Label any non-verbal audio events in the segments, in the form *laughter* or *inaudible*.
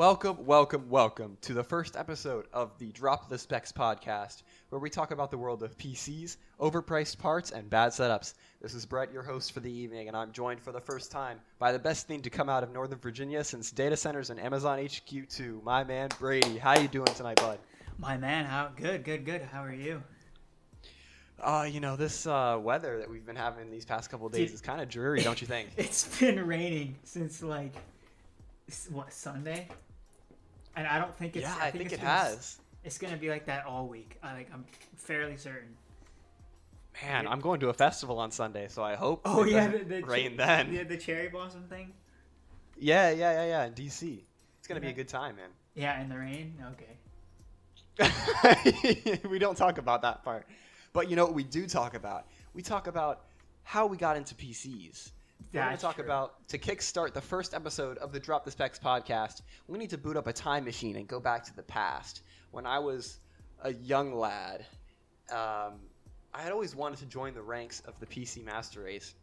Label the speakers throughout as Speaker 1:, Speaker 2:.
Speaker 1: Welcome, welcome, welcome to the first episode of the Drop the Specs podcast, where we talk about the world of PCs, overpriced parts, and bad setups. This is Brett, your host for the evening, and I'm joined for the first time by the best thing to come out of Northern Virginia since data centers and Amazon HQ2, my man Brady. How you doing tonight, bud?
Speaker 2: My man, how good, good, good. How are you?
Speaker 1: Uh, you know, this uh, weather that we've been having these past couple days
Speaker 2: Dude.
Speaker 1: is kind of dreary, don't you think? *laughs*
Speaker 2: It's been raining since like what Sunday, and I don't think it's.
Speaker 1: yeah, I think,
Speaker 2: it's
Speaker 1: it
Speaker 2: gonna
Speaker 1: has.
Speaker 2: It's gonna be like that all week. I like. I'm fairly certain.
Speaker 1: Man, I'm going to a festival on Sunday, so I hope
Speaker 2: Oh
Speaker 1: it
Speaker 2: yeah, the, the che-
Speaker 1: rain then.
Speaker 2: The, the cherry blossom thing.
Speaker 1: Yeah, yeah, yeah, yeah. In DC, it's gonna be a good time, man.
Speaker 2: Yeah, in the rain. Okay. *laughs*
Speaker 1: we don't talk about that part. But you know what we do talk about? We talk about how we got into PCs. We're going to talk
Speaker 2: true.
Speaker 1: about to kickstart the first episode of the Drop the Specs podcast. We need to boot up a time machine and go back to the past. When I was a young lad, um, I had always wanted to join the ranks of the PC master race.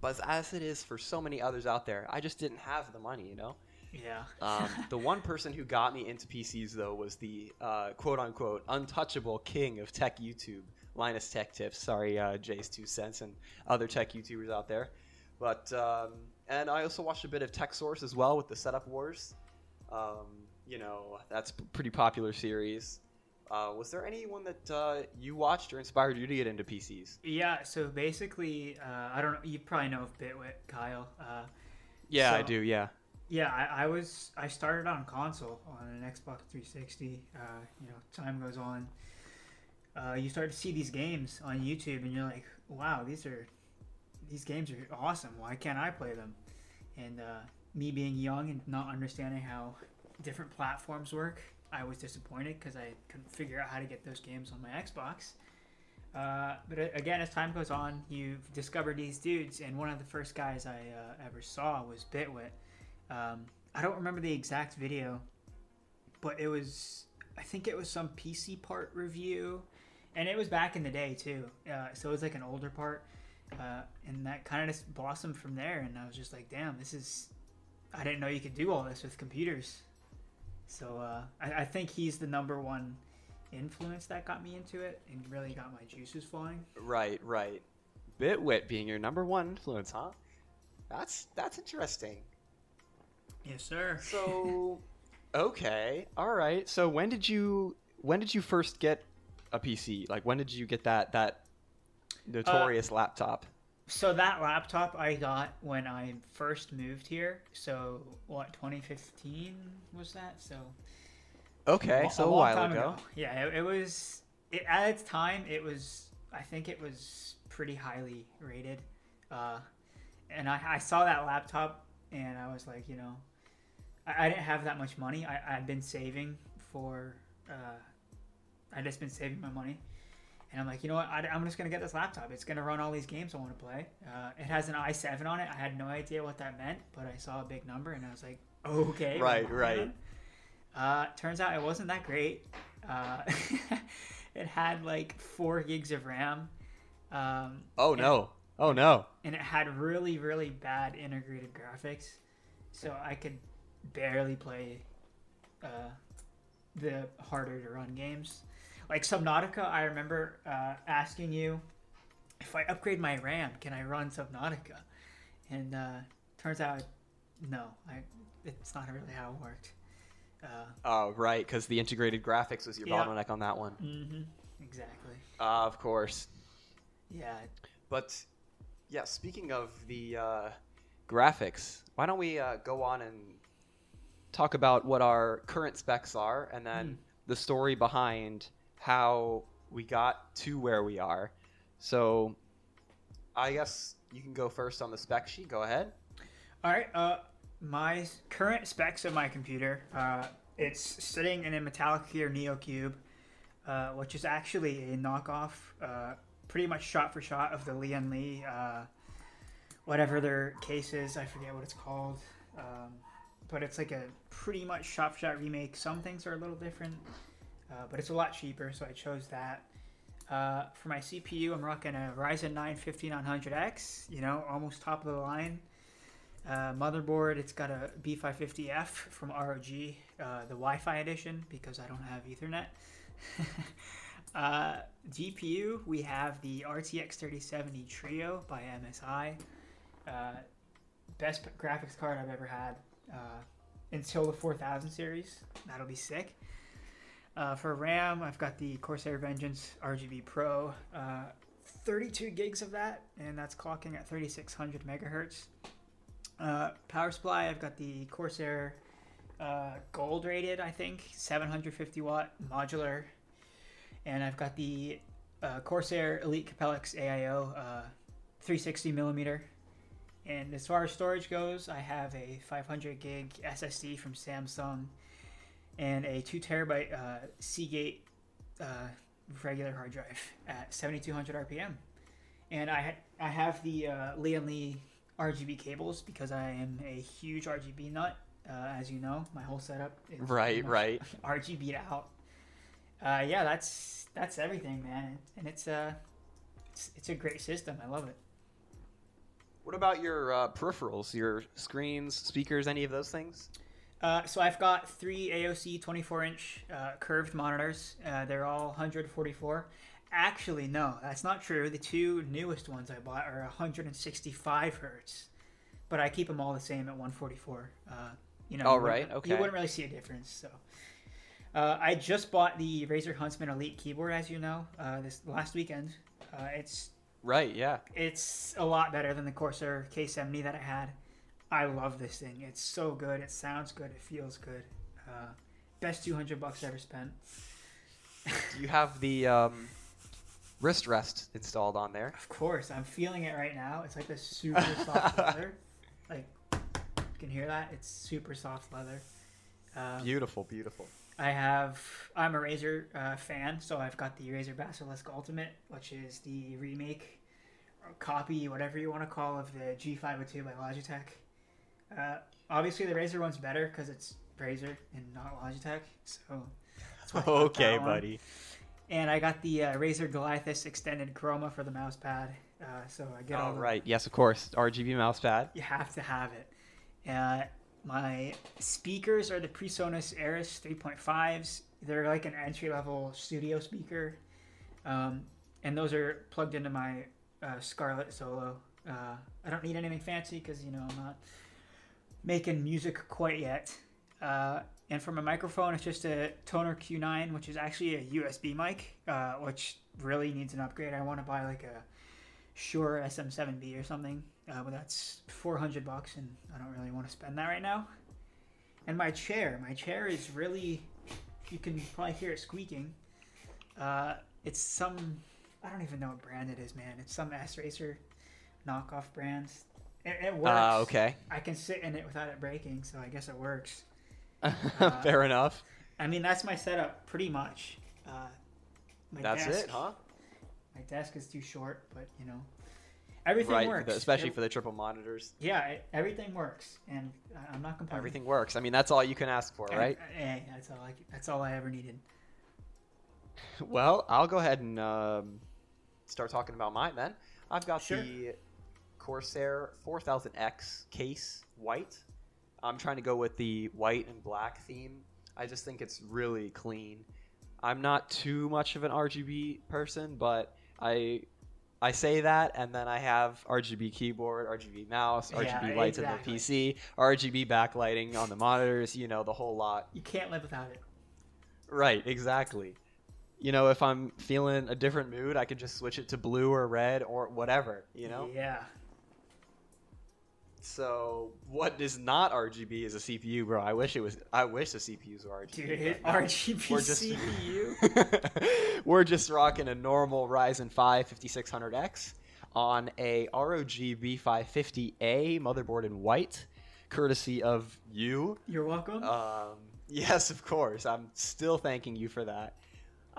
Speaker 1: But as it is for so many others out there, I just didn't have the money, you know?
Speaker 2: Yeah. *laughs*
Speaker 1: Um, the one person who got me into PCs though was the uh, quote unquote untouchable king of tech YouTube, Linus Tech Tips. Sorry, uh, JayzTwoCents and other tech YouTubers out there. But um, and I also watched a bit of Tech Source as well with the Setup Wars. Um, you know that's a pretty popular series. Uh, was there anyone that uh, you watched or inspired you to get into PCs?
Speaker 2: yeah. So basically, uh, I don't know. You probably know of Bitwit, Kyle. Uh,
Speaker 1: Yeah, I do. Yeah.
Speaker 2: Yeah, I, I was I started on console on an Xbox 360. Uh, you know, time goes on. Uh, you start to see these games on YouTube, and you're like, "Wow, these are these games are awesome. Why can't I play them?" And uh, me being young and not understanding how different platforms work, I was disappointed because I couldn't figure out how to get those games on my Xbox. Uh, but uh, again, as time goes on, you discover these dudes, and one of the first guys I uh, ever saw was Bitwit. Um, I don't remember the exact video, but it was I think it was some PC part review, and it was back in the day too. Uh, so it was like an older part, uh, and that kind of just blossomed from there. And I was just like, damn, this is I didn't know you could do all this with computers. So uh, I, I think he's the number one influence that got me into it and really got my juices flowing.
Speaker 1: Right, right. Bitwit being your number one influence, huh? That's that's interesting.
Speaker 2: Yes, sir.
Speaker 1: So, *laughs* okay, all right. So when did you when did you first get a PC? Like when did you get that that notorious laptop?
Speaker 2: So that laptop I got when I first moved here. So what, 2015 was that? So
Speaker 1: Okay,
Speaker 2: a
Speaker 1: so a while
Speaker 2: time
Speaker 1: ago.
Speaker 2: Yeah, it, it was. It, at its time, it was. I think it was pretty highly rated. Uh, and I, I saw that laptop, and I was like, you know, I, I didn't have that much money. I I'd been saving for. Uh, I just been saving my money. And I'm like, you know what? I, am just gonna get this laptop. It's gonna run all these games I want to play. Uh, it has an i7 on it. I had no idea what that meant, but I saw a big number and I was like, okay. *laughs*
Speaker 1: Right, right. *laughs*
Speaker 2: Uh, turns out it wasn't that great. Uh, *laughs* it had like four gigs of RAM. Um,
Speaker 1: Oh no. Oh no.
Speaker 2: and it had really, really bad integrated graphics, so I could barely play uh, the harder to run games. Like Subnautica, I remember uh, asking you if I upgrade my RAM, can I run Subnautica? And uh, turns out, no, I, it's not really how it worked. Uh,
Speaker 1: Oh right, because the integrated graphics was your
Speaker 2: Yeah.
Speaker 1: bottleneck on that one.
Speaker 2: Mm-hmm. exactly.
Speaker 1: Uh, of course.
Speaker 2: Yeah.
Speaker 1: But yeah, speaking of the uh, graphics, why don't we uh, go on and talk about what our current specs are, and then
Speaker 2: Hmm.
Speaker 1: the story behind how we got to where we are. So, I guess you can go first on the spec sheet. Go ahead.
Speaker 2: All right. Uh, my current specs of my computer, uh, it's sitting in a metallic gear Neo Qube, uh, which is actually a knockoff, uh, pretty much shot for shot of the Lian Li, uh, whatever their case is. I forget what it's called. Um, but it's like a pretty much shot for shot remake. Some things are a little different, uh, but it's a lot cheaper, so I chose that. Uh, for my CPU, I'm rocking a Ryzen 9 5900X, you know, almost top of the line. Uh, motherboard, it's got a B550F from ROG, uh, the Wi-Fi edition because I don't have Ethernet. *laughs* uh, GPU, we have the RTX 3070 Trio by MSI. Uh, best graphics card I've ever had uh, until the 4000 series. That'll be sick. Uh, for RAM, I've got the Corsair Vengeance RGB Pro. Uh, 32 gigs of that, and that's clocking at 3600 megahertz. Uh, power supply, I've got the Corsair uh, Gold rated, I think, 750 watt modular, and I've got the uh, Corsair Elite Capellix AIO uh, 360 millimeter. And as far as storage goes, I have a 500 gig SSD from Samsung and a 2 terabyte uh, Seagate uh, regular hard drive at 7200 RPM. And I, ha- I have the uh, Lian Li RGB cables because I am a huge RGB nut. Uh, as you know, my whole setup is
Speaker 1: Right, right. *laughs*
Speaker 2: RGB'd out. Uh, yeah, that's that's everything, man, and it's a it's, it's a great system. I love it.
Speaker 1: What about your uh, peripherals, your screens, speakers, any of those things?
Speaker 2: Uh, so I've got three AOC 24 inch uh, curved monitors. Uh, they're all 144. Actually, no, that's not true. The two newest ones I bought are 165 hertz, but I keep them all the same at 144. Uh, you know, you wouldn't-
Speaker 1: right, okay.
Speaker 2: You wouldn't really see a difference. So, uh, I just bought the Razer Huntsman Elite keyboard, as you know, uh, this last weekend. Uh, it's
Speaker 1: Right, yeah.
Speaker 2: it's a lot better than the Corsair K70 that I had. I love this thing. It's so good. It sounds good. It feels good. Uh, best 200 bucks ever spent.
Speaker 1: Do *laughs* you have the um, wrist rest installed on there?
Speaker 2: Of course, I'm feeling it right now. It's like this super *laughs* soft leather. Like, you can hear that? It's super soft leather. Um,
Speaker 1: Beautiful, beautiful.
Speaker 2: I have. I'm a Razer uh, fan, so I've got the Razer Basilisk Ultimate, which is the remake, or copy, whatever you want to call, of the G502 by Logitech. Uh, obviously, the Razer one's better because it's Razer and not Logitech. So.
Speaker 1: Okay,
Speaker 2: one.
Speaker 1: buddy.
Speaker 2: And I got the uh, Razer Goliathus extended chroma for the mouse pad, uh, so I get all
Speaker 1: All
Speaker 2: the
Speaker 1: right. Yes, of course. RGB mouse pad.
Speaker 2: you have to have it. Uh, my speakers are the PreSonus Eris 3.5s. They're like an entry level studio speaker. Um, and those are plugged into my uh, Scarlett Solo. Uh, I don't need anything fancy because, you know, I'm not making music quite yet. Uh, and for my microphone, it's just a Tonor Q9, which is actually a USB mic, uh, which really needs an upgrade. I want to buy like a Shure SM7B or something, uh, but that's 400 bucks, and I don't really want to spend that right now. And my chair, my chair is really, you can probably hear it squeaking. Uh, it's some, I don't even know what brand it is, man. It's some S Racer knockoff brand. It, it works.
Speaker 1: Ah, okay.
Speaker 2: I can sit in it without it breaking, so I guess it works. *laughs*
Speaker 1: Fair enough.
Speaker 2: I mean, that's my setup pretty much. Uh, my
Speaker 1: That's
Speaker 2: desk,
Speaker 1: it, huh?
Speaker 2: My desk is too short, but you know, everything
Speaker 1: Right,
Speaker 2: works.
Speaker 1: especially
Speaker 2: Ev-
Speaker 1: for the triple monitors.
Speaker 2: yeah, it, everything works, and I- I'm not complaining.
Speaker 1: Everything works. I mean, that's all you can ask for, right?
Speaker 2: Hey, that's all. I, that's all I ever needed. *laughs*
Speaker 1: Well, I'll go ahead and um, start talking about mine then. I've got
Speaker 2: Sure.
Speaker 1: the Corsair 4000X case white. I'm trying to go with the white and black theme. I just think it's really clean. I'm not too much of an RGB person, but I I say that, and then I have RGB keyboard, RGB mouse, RGB
Speaker 2: Yeah,
Speaker 1: lights
Speaker 2: exactly.
Speaker 1: in the PC, RGB backlighting on the monitors. You know the whole lot.
Speaker 2: You can't live without it.
Speaker 1: Right, exactly. You know, if I'm feeling a different mood, I could just switch it to blue or red or whatever, you know?
Speaker 2: Yeah.
Speaker 1: So, what is not RGB is a CPU, bro. I wish it was I wish the CPUs were RGB.
Speaker 2: Dude. RGB
Speaker 1: We're just-
Speaker 2: CPU. *laughs*
Speaker 1: We're just rocking a normal Ryzen 5 5600X on a ROG B550A motherboard in white, courtesy of you.
Speaker 2: You're welcome.
Speaker 1: Um, *laughs* yes, of course. I'm still thanking you for that.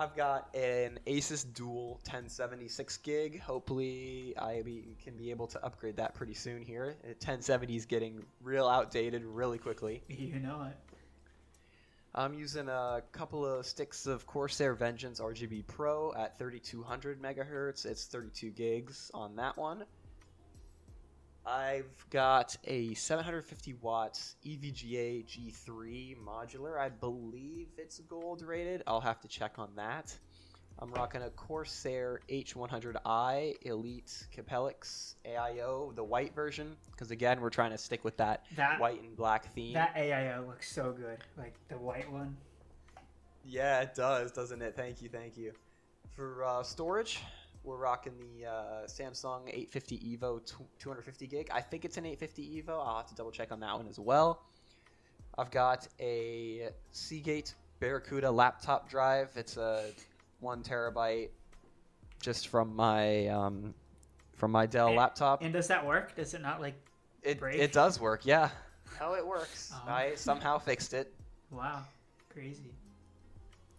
Speaker 1: I've got an Asus Dual 1076 gig. Hopefully, I be, can be able to upgrade that pretty soon here. Uh, 1070 is getting real outdated really quickly.
Speaker 2: you know it.
Speaker 1: I'm using a couple of sticks of Corsair Vengeance RGB Pro at 3200 megahertz. It's 32 gigs on that one. I've got a 750 watts E EVGA G3 modular. I believe it's gold rated. I'll have to check on that. I'm rocking a Corsair H100i Elite Capellix AIO, the white version, because again, we're trying to stick with that
Speaker 2: That
Speaker 1: white and black theme.
Speaker 2: that AIO looks so good, like the white one.
Speaker 1: Yeah, it does, doesn't it? Thank you, thank you. For uh, storage, we're rocking the uh, Samsung 850 Evo tw 250 gig. I think it's an 850 Evo. I'll have to double check on that one as well. I've got a Seagate Barracuda laptop drive. It's a one terabyte, just from my um, from my Dell
Speaker 2: And-
Speaker 1: laptop.
Speaker 2: And does that work? Does it not like?
Speaker 1: It
Speaker 2: break?
Speaker 1: it does work, yeah. Oh, it works.
Speaker 2: Oh.
Speaker 1: I somehow fixed it.
Speaker 2: Wow, crazy.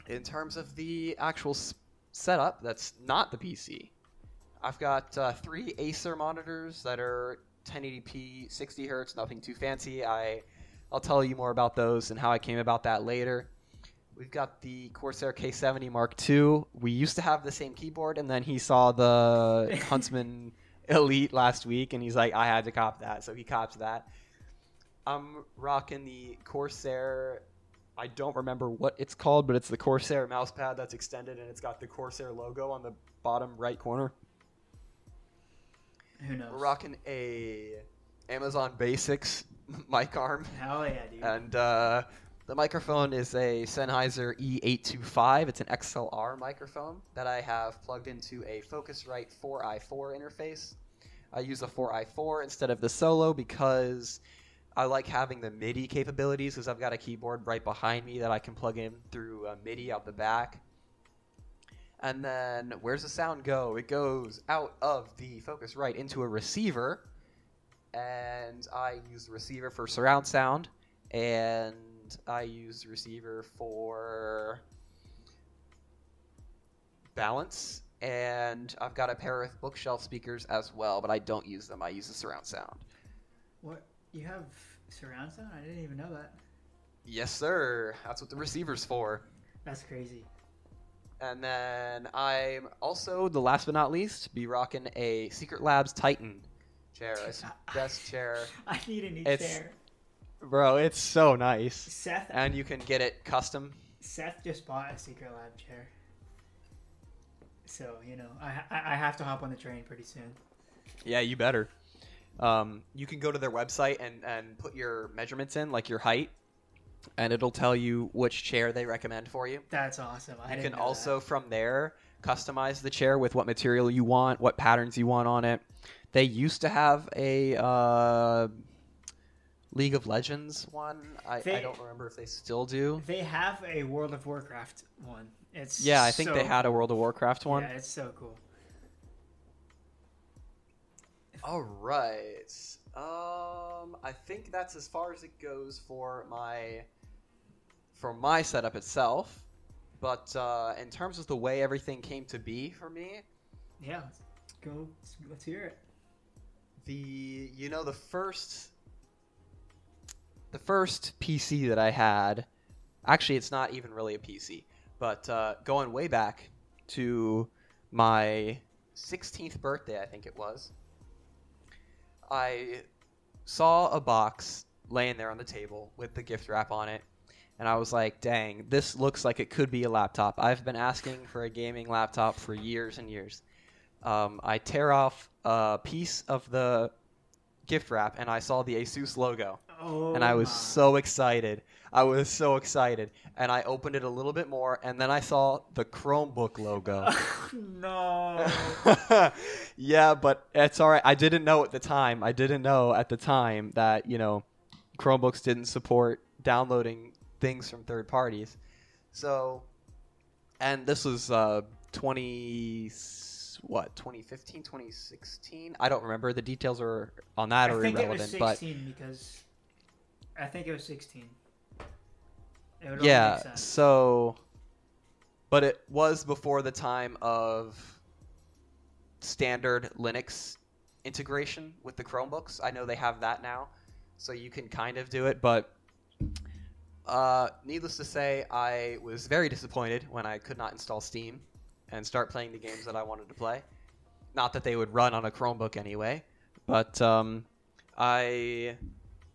Speaker 1: in terms of the actual s- setup that's not the PC, I've got uh, three Acer monitors that are 1080p, 60 hertz, nothing too fancy. I I'll tell you more about those and how I came about that later. We've got the Corsair K70 Mark II. We used to have the same keyboard, and then he saw the *laughs* Huntsman Elite last week, and he's like, I had to cop that, so he cops that. I'm rocking the Corsair I don't remember what it's called, but it's the Corsair mousepad that's extended and it's got the Corsair logo on the bottom right corner.
Speaker 2: Who knows?
Speaker 1: We're rocking a Amazon Basics *laughs* mic arm,
Speaker 2: Hell yeah, dude.
Speaker 1: and uh, the microphone is a Sennheiser E825. It's an XLR microphone that I have plugged into a Focusrite 4i4 interface. I use a 4i4 instead of the Solo because I like having the MIDI capabilities because I've got a keyboard right behind me that I can plug in through a MIDI out the back. And then where's the sound go? It goes out of the Focusrite into a receiver, and I use the receiver for surround sound, and I use the receiver for balance, and I've got a pair of bookshelf speakers as well, but I don't use them. I use the surround sound.
Speaker 2: What you have surround sound? I didn't even know that.
Speaker 1: Yes, sir. That's what the receiver's for.
Speaker 2: That's crazy.
Speaker 1: And then I'm also, the last but not least, be rocking a Secret Labs Titan chair. *laughs* It's best chair. *laughs*
Speaker 2: I need a new
Speaker 1: It's-
Speaker 2: chair.
Speaker 1: Bro, it's so nice.
Speaker 2: Seth
Speaker 1: And you can get it custom.
Speaker 2: Seth just bought a Secret Lab chair. So you know, I I I have to hop on the train pretty soon.
Speaker 1: Yeah, you better. Um, you can go to their website and, and put your measurements in, like your height, and it'll tell you which chair they recommend for you.
Speaker 2: That's awesome. I
Speaker 1: You can also, from there, customize the chair with what material you want, what patterns you want on it. They used to have a uh, League of Legends one. I, I don't remember if they still do.
Speaker 2: They have a World of Warcraft one. It's
Speaker 1: Yeah, I think
Speaker 2: so
Speaker 1: they had a. World of Warcraft one.
Speaker 2: Yeah, it's so cool.
Speaker 1: All right. Um, I think that's as far as it goes for my for my setup itself. But uh, in terms of the way everything came to be for me,
Speaker 2: Yeah, let's go. Let's, let's hear it.
Speaker 1: the you know the first the first PC that I had, actually it's not even really a PC, but uh, going way back to my 16th birthday, I think it was. I saw a box laying there on the table with the gift wrap on it, and I was like, dang, this looks like it could be a laptop. I've been asking for a gaming laptop for years and years. Um, I tear off a piece of the gift wrap, and I saw the Asus logo,
Speaker 2: Oh,
Speaker 1: and I was
Speaker 2: my.
Speaker 1: so excited. I was so excited, and I opened it a little bit more, and then I saw the Chromebook logo. *laughs*
Speaker 2: no. *laughs*
Speaker 1: yeah, but it's all right. I didn't know at the time. I didn't know at the time that you know Chromebooks didn't support downloading things from third parties. So, and this was uh, 20 what 2015 2016 i don't remember the details are on that
Speaker 2: I
Speaker 1: are irrelevant but
Speaker 2: 16 because I think it was 16. It would only make
Speaker 1: yeah so but it was before the time of standard linux integration with the chromebooks. I know they have that now so you can kind of do it but uh, needless to say i was very disappointed when i could not install steam and start playing the games that i wanted to play. Not that they would run on a chromebook anyway but um, I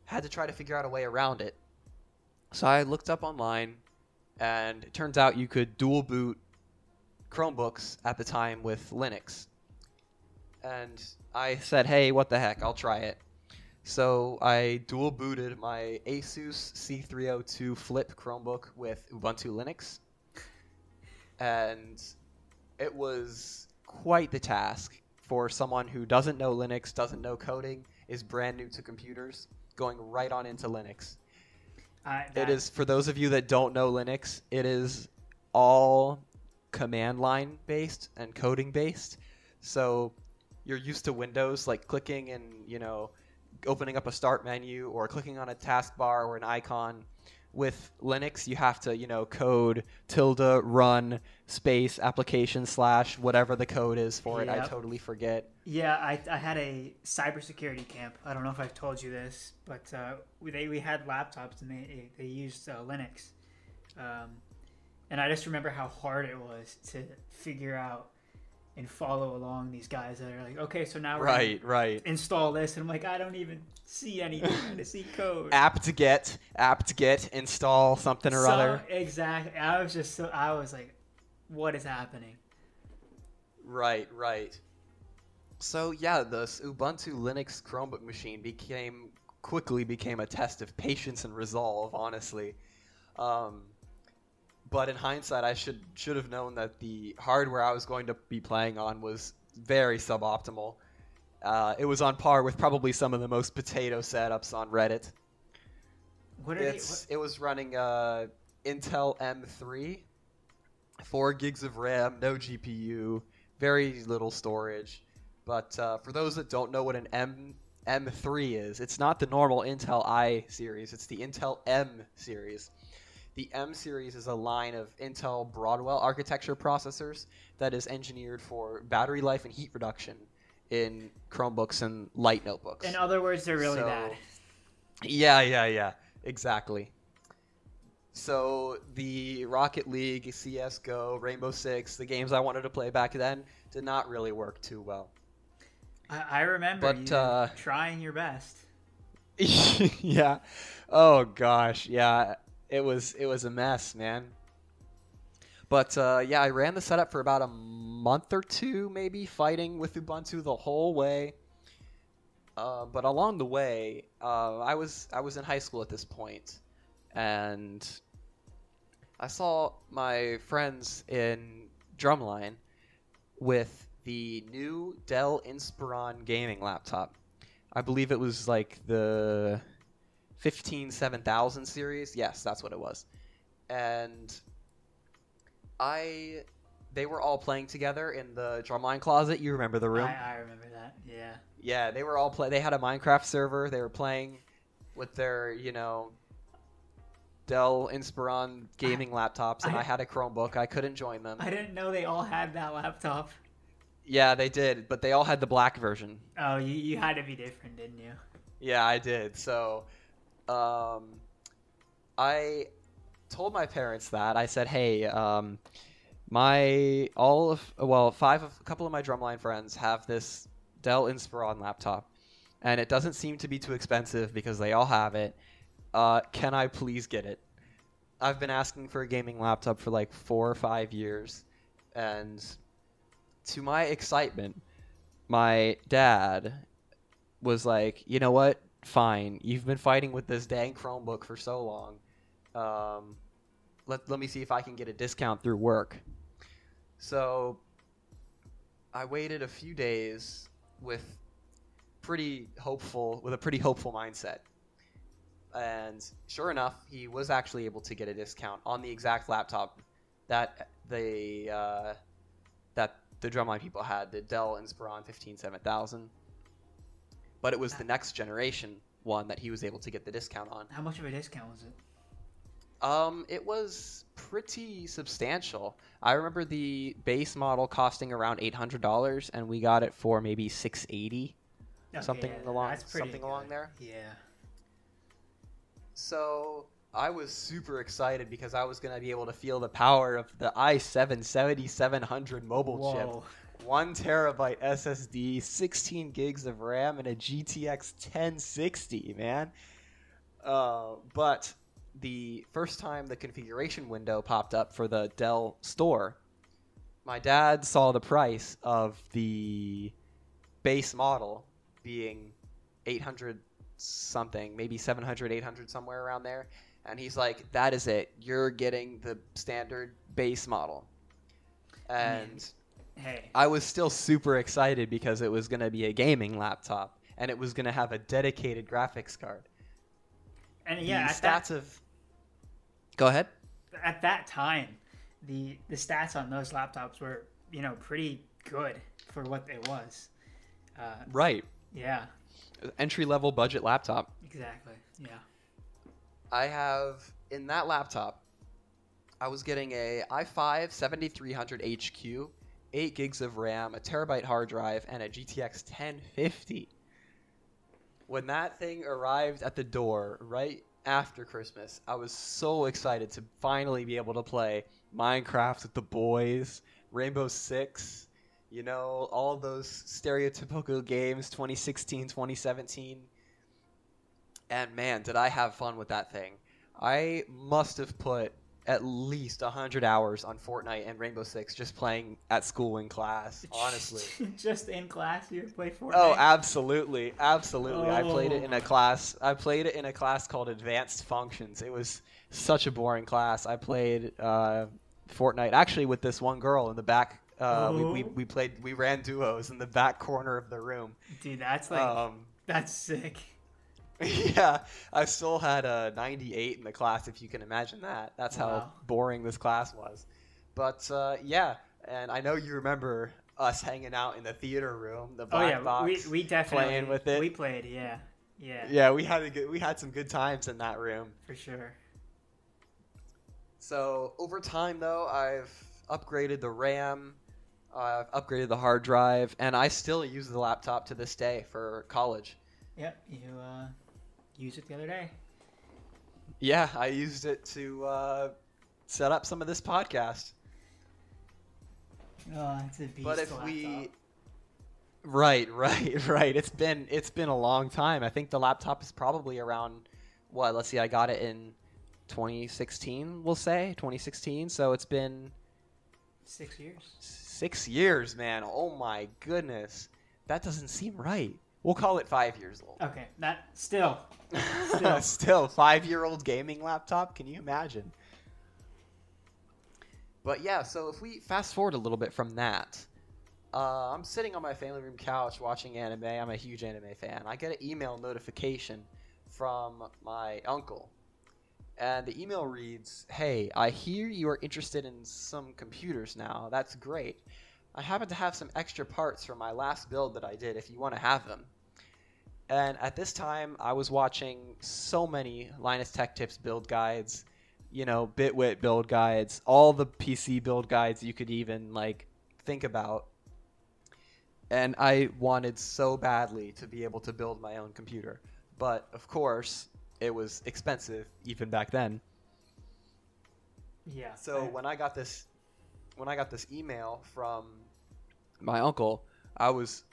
Speaker 1: had to try to figure out a way around it. So I looked up online, and it turns out you could dual boot Chromebooks at the time with Linux. And I said, hey, what the heck, I'll try it. So I dual booted my Asus C302 Flip Chromebook with Ubuntu Linux. And it was quite the task for someone who doesn't know Linux, doesn't know coding, is brand new to computers, going right on into Linux.
Speaker 2: Uh,
Speaker 1: It is for those of you that don't know Linux, it is all command line based and coding based. So you're used to Windows like clicking and, you know, opening up a start menu or clicking on a taskbar or an icon. With Linux, you have to, you know, code tilde run space application slash whatever the code is for it. I totally forget.
Speaker 2: Yeah, I, I had a cybersecurity camp. I don't know if I've told you this, but uh, we, they, we had laptops and they, they used uh, Linux. Um, and I just remember how hard it was to figure out and follow along these guys that are like, okay, so now we're
Speaker 1: Right, right.
Speaker 2: install this. And I'm like, I don't even see anything. I see *laughs* code.
Speaker 1: Apt get, apt get, install something or
Speaker 2: So-
Speaker 1: other.
Speaker 2: Exactly. I was just so, I was like, what is happening?
Speaker 1: Right, right. So yeah, the Ubuntu Linux Chromebook machine became quickly became a test of patience and resolve. Honestly, um, but in hindsight, I should should have known that the hardware I was going to be playing on was very suboptimal. Uh, it was on par with probably some of the most potato setups on Reddit.
Speaker 2: What are
Speaker 1: It's it was running uh, Intel M3, four gigs of RAM, no GPU, very little storage. But uh, for those that don't know what an M M3 is, it's not the normal Intel i series. It's the Intel M series. The M series is a line of Intel Broadwell architecture processors that is engineered for battery life and heat reduction in Chromebooks and light notebooks.
Speaker 2: in other words, they're really
Speaker 1: So-
Speaker 2: bad.
Speaker 1: Yeah, yeah, yeah. Exactly. So the Rocket League, CS:GO, Rainbow Six, the games I wanted to play back then did not really work too well.
Speaker 2: I, I remember
Speaker 1: But,
Speaker 2: you
Speaker 1: uh,
Speaker 2: trying your best. *laughs*
Speaker 1: yeah. Oh gosh, yeah. It was it was a mess, man. But uh, yeah, I ran the setup for about a month or two, maybe fighting with Ubuntu the whole way. Uh, but along the way, uh, I was I was in high school at this point, and I saw my friends in Drumline with the new Dell Inspiron gaming laptop. I believe it was like the 15 7000 series. Yes, that's what it was. And I they were all playing together in the drumline closet. You remember the room?
Speaker 2: I, I remember that. Yeah.
Speaker 1: Yeah, they were all play. They had a Minecraft server. They were playing with their, you know, Dell Inspiron gaming laptops, and I,
Speaker 2: I-
Speaker 1: had a Chromebook. I couldn't join them.
Speaker 2: I didn't know they all had that laptop.
Speaker 1: Yeah, they did, but they all had the black version.
Speaker 2: Oh, you, you had to be different, didn't you?
Speaker 1: Yeah, I did. So, um, I told my parents that I said, "Hey, um, my all of well, five of a couple of my drumline friends have this Dell Inspiron laptop, and it doesn't seem to be too expensive because they all have it. Uh, can I please get it? I've been asking for a gaming laptop for like four or five years, and to my excitement, my dad was like, you know what? Fine. You've been fighting with this dang Chromebook for so long. Um, let, let me see if I can get a discount through work. So I waited a few days with pretty hopeful with a pretty hopeful mindset. And sure enough, he was actually able to get a discount on the exact laptop that the uh, that the drumline people had, the Dell Inspiron 15 7000 but it was the next generation one that he was able to get the discount on.
Speaker 2: How much of a discount was it?
Speaker 1: Um, it was pretty substantial. I remember the base model costing around eight hundred dollars, and we got it for maybe six eighty,
Speaker 2: Okay,
Speaker 1: something
Speaker 2: yeah,
Speaker 1: along
Speaker 2: that's pretty
Speaker 1: something along
Speaker 2: good.
Speaker 1: there.
Speaker 2: Yeah.
Speaker 1: So I was super excited because I was gonna be able to feel the power of the i7 7700 mobile chip
Speaker 2: Whoa.
Speaker 1: One terabyte SSD, 16 gigs of RAM, and a GTX 1060. Man, uh, but the first time the configuration window popped up for the Dell store, my dad saw the price of the base model being 800 something, maybe 700, 800, somewhere around there. And he's like, that is it. You're getting the standard base model. And
Speaker 2: Hey,
Speaker 1: I was still super excited because it was going to be a gaming laptop and it was going to have a dedicated graphics card.
Speaker 2: and yeah,
Speaker 1: the
Speaker 2: at that,
Speaker 1: stats of. Go ahead.
Speaker 2: at that time, the the stats on those laptops were you know pretty good for what it was. Uh,
Speaker 1: Right.
Speaker 2: yeah,
Speaker 1: Entry level budget laptop.
Speaker 2: exactly. Yeah.
Speaker 1: I have in that laptop, I was getting a i5 7300 HQ, 8 gigs of RAM, a terabyte hard drive, and a GTX 1050. When that thing arrived at the door right after Christmas, I was so excited to finally be able to play Minecraft with the boys, Rainbow Six, you know, all those stereotypical games 2016, 2017. And man, did I have fun with that thing. I must have put at least 100 hours on Fortnite and Rainbow Six just playing at school in class, *laughs* honestly.
Speaker 2: just in class, you play Fortnite.
Speaker 1: Oh, absolutely, absolutely. I played it in
Speaker 2: Oh.
Speaker 1: a class. I played it in a class called Advanced Functions. It was such a boring class. I played uh, Fortnite actually with this one girl in the back. Uh, we, we,
Speaker 2: Oh.
Speaker 1: we played. We ran duos in the back corner of the room.
Speaker 2: dude, that's like
Speaker 1: Um,
Speaker 2: that's sick. *laughs*
Speaker 1: yeah, I still had a 98 in the class, if you can imagine that. That's how
Speaker 2: Wow.
Speaker 1: boring this class was. But uh, yeah, and I know you remember us hanging out in the theater room, the
Speaker 2: Oh
Speaker 1: black
Speaker 2: yeah,
Speaker 1: box.
Speaker 2: we we definitely
Speaker 1: playing with it.
Speaker 2: We played, yeah, yeah,
Speaker 1: yeah, we had a good, we had some good times in that room.
Speaker 2: for sure.
Speaker 1: So over time, though, I've upgraded the RAM, I've upgraded the hard drive, and I still use the laptop to this day for college.
Speaker 2: Yep, you uh, used it the other day.
Speaker 1: Yeah, I used it to uh, set up some of this podcast.
Speaker 2: Oh, it's a beast.
Speaker 1: but if
Speaker 2: laptop.
Speaker 1: we right *laughs* right right it's been it's been a long time i think the laptop is probably around what let's see i got it in 2016 we'll say 2016 so it's been
Speaker 2: six years.
Speaker 1: six years man oh my goodness that doesn't seem right we'll call it five years old.
Speaker 2: Okay, that still.
Speaker 1: still, *laughs*
Speaker 2: Still.
Speaker 1: five year old gaming laptop? Can you imagine? But yeah so if we fast forward a little bit from that uh, i'm sitting on my family room couch watching anime. I'm a huge anime fan. I get an email notification from my uncle. And the email reads hey i hear you are interested in some computers now. That's great. I happen to have some extra parts from my last build that i did if you want to have them and at this time, I was watching so many Linus Tech Tips build guides, you know, Bitwit build guides, all the PC build guides you could even like think about. And I wanted so badly to be able to build my own computer. But of course, it was expensive even back then.
Speaker 2: Yeah.
Speaker 1: So
Speaker 2: I-
Speaker 1: when I got this, when I got this email from my uncle, I was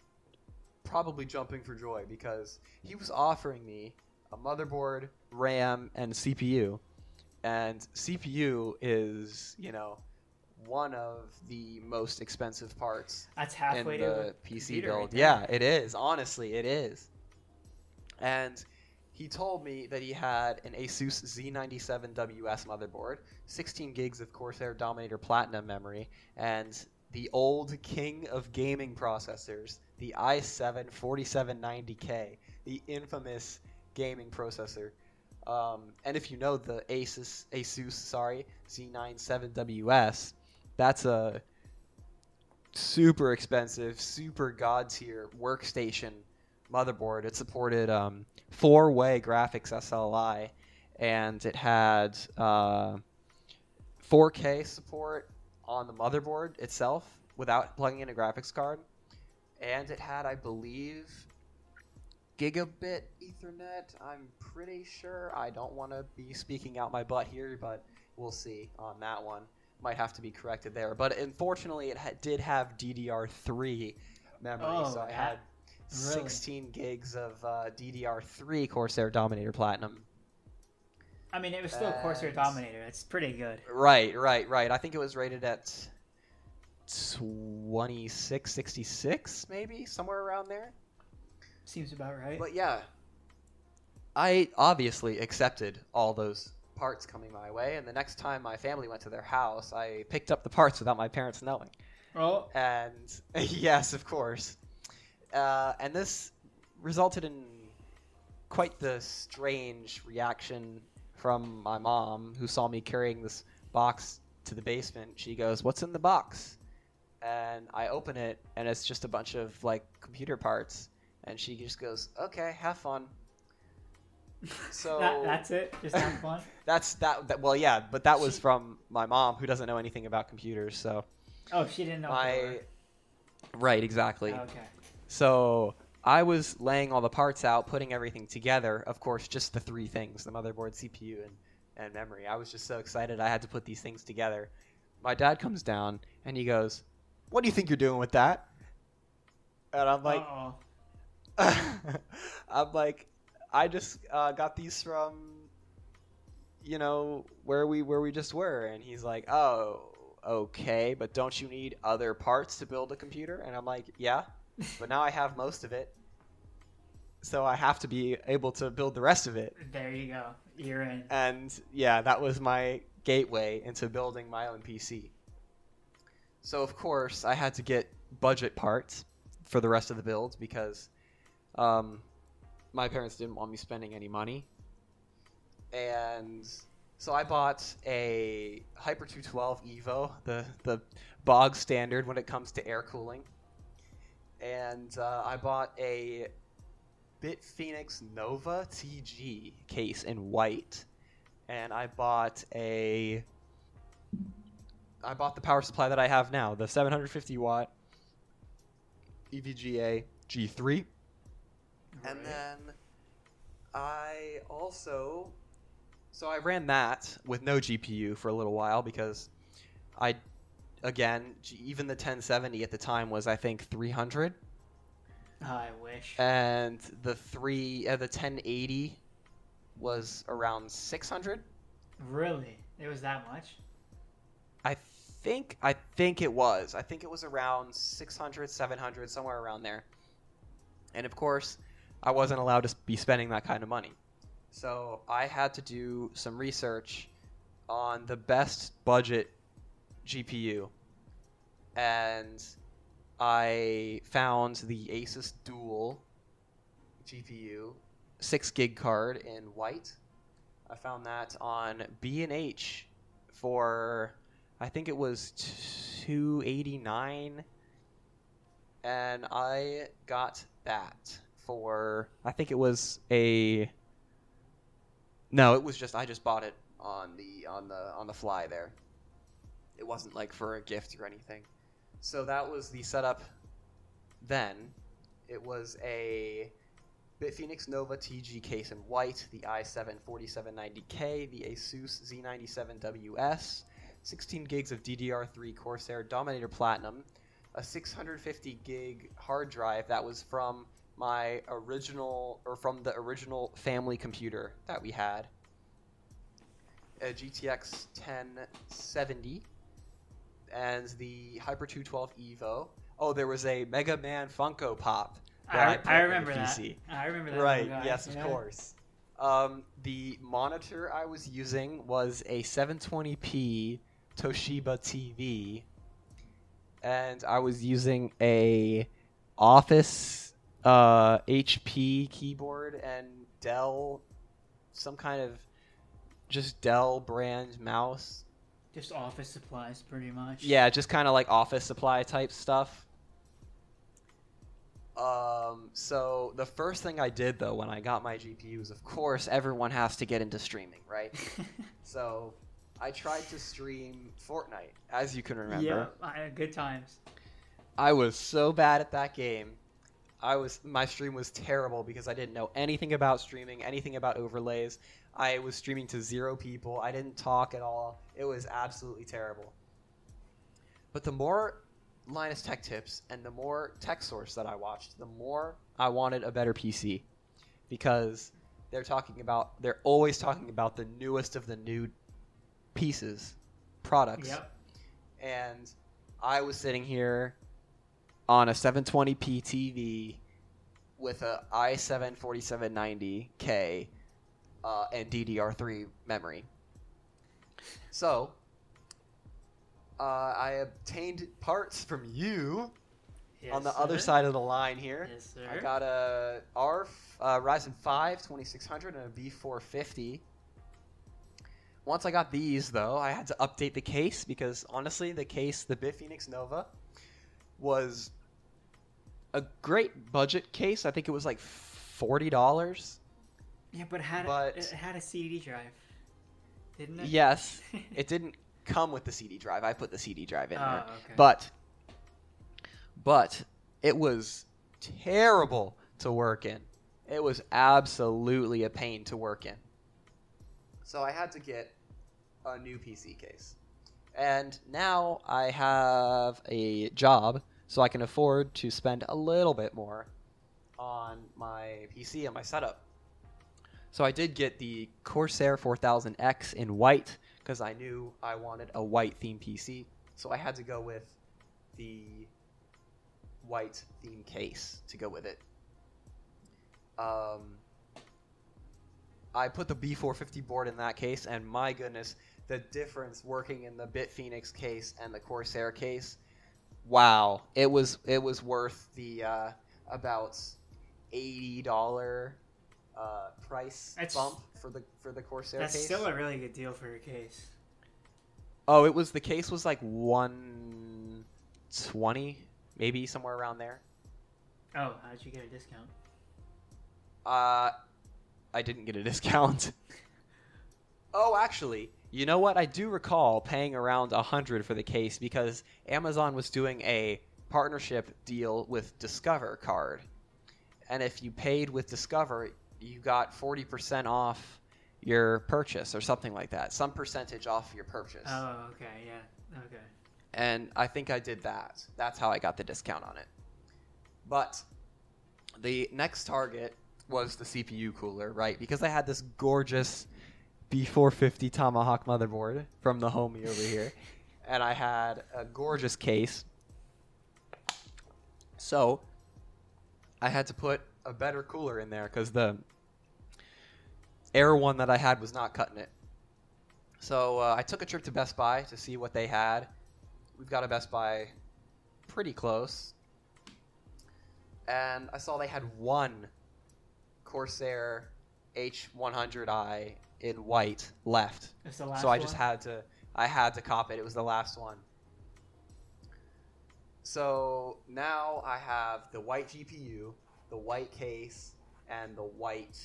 Speaker 1: probably jumping for joy because he was offering me a motherboard, RAM, and CPU. And CPU is, you know, one of the most expensive parts
Speaker 2: that's
Speaker 1: in
Speaker 2: halfway to
Speaker 1: the
Speaker 2: a
Speaker 1: PC build.
Speaker 2: right
Speaker 1: yeah, it is. Honestly, it is. And he told me that he had an Asus Z97WS motherboard, 16 gigs of Corsair Dominator Platinum memory, and the old king of gaming processors, the i7 4790K, the infamous gaming processor. Um, and if you know the Asus, Asus, sorry, Z97WS, that's a super expensive, super god tier workstation motherboard. It supported um, four-way graphics SLI, and it had uh, 4K support on the motherboard itself without plugging in a graphics card, and it had, I believe, gigabit Ethernet. I'm pretty sure. I don't want to be speaking out my butt here, but we'll see on that one. might have to be corrected there. But unfortunately, it ha- did have DDR3 memory,
Speaker 2: Oh,
Speaker 1: so I had
Speaker 2: really?
Speaker 1: 16 gigs of uh, DDR3 Corsair Dominator Platinum.
Speaker 2: I mean, it was still Corsair Dominator. It's pretty good.
Speaker 1: Right, right, right. I think it was rated at 2666, maybe somewhere around there.
Speaker 2: Seems about right.
Speaker 1: But yeah, I obviously accepted all those parts coming my way, and the next time my family went to their house, I picked up the parts without my parents knowing.
Speaker 2: oh,
Speaker 1: And *laughs* yes, of course. Uh, and this resulted in quite the strange reaction from my mom, who saw me carrying this box to the basement. She goes, "What's in the box?" And I open it, and it's just a bunch of like computer parts. And she just goes, "Okay, have fun." So *laughs*
Speaker 2: that, that's it. Just have fun. *laughs*
Speaker 1: that's that, that. Well, yeah, but that was
Speaker 2: She-
Speaker 1: from my mom, who doesn't know anything about computers. So
Speaker 2: Oh, she didn't know.
Speaker 1: my right, exactly.
Speaker 2: were. Okay.
Speaker 1: So I was laying all the parts out, putting everything together. Of course, just the three things: the motherboard, CPU, and and memory. I was just so excited I had to put these things together. My dad comes down and he goes, "What do you think you're doing with that?" And I'm like, *laughs* I'm like, I just uh, got these from, you know, where we where we just were, and he's like, oh, okay, but don't you need other parts to build a computer? And I'm like, yeah, *laughs* but now I have most of it, so I have to be able to build the rest of it.
Speaker 2: There you go. You're in.
Speaker 1: And yeah, that was my gateway into building my own PC. So of course, I had to get budget parts for the rest of the build because um, my parents didn't want me spending any money. And so I bought a Hyper 212 Evo, the the bog standard when it comes to air cooling. And uh, I bought a BitFenix Nova TG case in white, and I bought a. I bought the power supply that I have now, the 750 watt EVGA G3, and
Speaker 2: Right.
Speaker 1: then I also. So I ran that with no GPU for a little while because I, again, even the 1070 at the time was I think 300
Speaker 2: I wish.
Speaker 1: and the three uh, the 1080 was around 600
Speaker 2: really? It was that much?
Speaker 1: i think i think it was. I think it was around 600 700 somewhere around there. And of course i wasn't allowed to be spending that kind of money. So i had to do some research on the best budget gpu and I found the Asus Dual GPU, six gig card in white. I found that on B and H for I think it was two eighty nine, and I got that for I think it was a no, it was just I just bought it on the on the on the fly there. It wasn't like for a gift or anything. So that was the setup then. It was a BitFenix Nova TG case in white, the i7 4790K, the Asus Z97WS, 16 gigs of DDR3 Corsair Dominator Platinum, a 650 gig hard drive that was from my original, or from the original family computer that we had, a GTX 1070, and the Hyper 212 Evo. Oh, there was a Mega Man Funko Pop. that
Speaker 2: I,
Speaker 1: put
Speaker 2: I remember that.
Speaker 1: PC.
Speaker 2: I remember that.
Speaker 1: Right,
Speaker 2: guy,
Speaker 1: yes, of
Speaker 2: yeah.
Speaker 1: course. Um, the monitor I was using was a 720p Toshiba TV, and I was using a Office uh, HP keyboard and Dell, some kind of just Dell brand mouse.
Speaker 2: Just office supplies, pretty much.
Speaker 1: Yeah, just kind of like office supply type stuff. Um, so the first thing I did though when I got my GPU is, of course, everyone has to get into streaming, right? *laughs* so I tried to stream Fortnite, as you can remember.
Speaker 2: Yeah, I had good times.
Speaker 1: I was so bad at that game. I was my stream was terrible because I didn't know anything about streaming, anything about overlays. I was streaming to zero people. I didn't talk at all. It was absolutely terrible. But the more Linus Tech Tips and the more Tech Source that I watched, the more I wanted a better PC because they're talking about they're always talking about the newest of the new pieces, products.
Speaker 2: Yep.
Speaker 1: And I was sitting here on a 720p TV with a i7 4790K uh, and DDR3 memory. So, uh, I obtained parts from you on the other side of the line here.
Speaker 2: Yes, sir.
Speaker 1: I got a R uh, Ryzen 5 2600 and a B450. Once I got these, though, I had to update the case because honestly, the case, the BitFenix Nova, was a great budget case. I think it was like forty dollars.
Speaker 2: Yeah, but it had
Speaker 1: But-
Speaker 2: a, it had a CD drive, didn't it?
Speaker 1: Yes, *laughs* it didn't come with the CD drive. I put the CD drive in
Speaker 2: Oh,
Speaker 1: there.
Speaker 2: okay.
Speaker 1: But but it was terrible to work in. It was absolutely a pain to work in. So I had to get a new PC case. And now I have a job so I can afford to spend a little bit more on my PC and my setup. So I did get the Corsair 4000X in white because I knew I wanted a white theme PC. So I had to go with the white theme case to go with it. Um, I put the B450 board in that case, and my goodness, the difference working in the BitFenix case and the Corsair case, wow! It was it was worth the uh, about eighty dollar uh, price
Speaker 2: That's-
Speaker 1: bump for the for the Corsair case.
Speaker 2: That's
Speaker 1: case.
Speaker 2: still a really good deal for your case.
Speaker 1: Oh, it was the case was like one twenty, maybe somewhere around there.
Speaker 2: Oh, how'd you get a discount?
Speaker 1: Uh, I didn't get a *laughs* discount. *laughs* oh, actually, you know what? I do recall paying around a hundred for the case because Amazon was doing a partnership deal with Discover Card, and if you paid with Discover, you got forty percent off your purchase or something like that, some percentage off your purchase.
Speaker 2: Oh, okay, yeah, okay.
Speaker 1: and I think I did that. That's how I got the discount on it. But the next target was the CPU cooler, right? Because I had this gorgeous B450 Tomahawk motherboard from the homie over here, *laughs* and I had a gorgeous case. So I had to put a better cooler in there because the Air one that I had was not cutting it. So uh, I took a trip to Best Buy to see what they had. We've got a Best Buy pretty close. And I saw they had one Corsair H100i in white left.
Speaker 2: That's the last
Speaker 1: so I just had to I had to cop it. It was the last one. So now I have the white GPU, the white case, and the white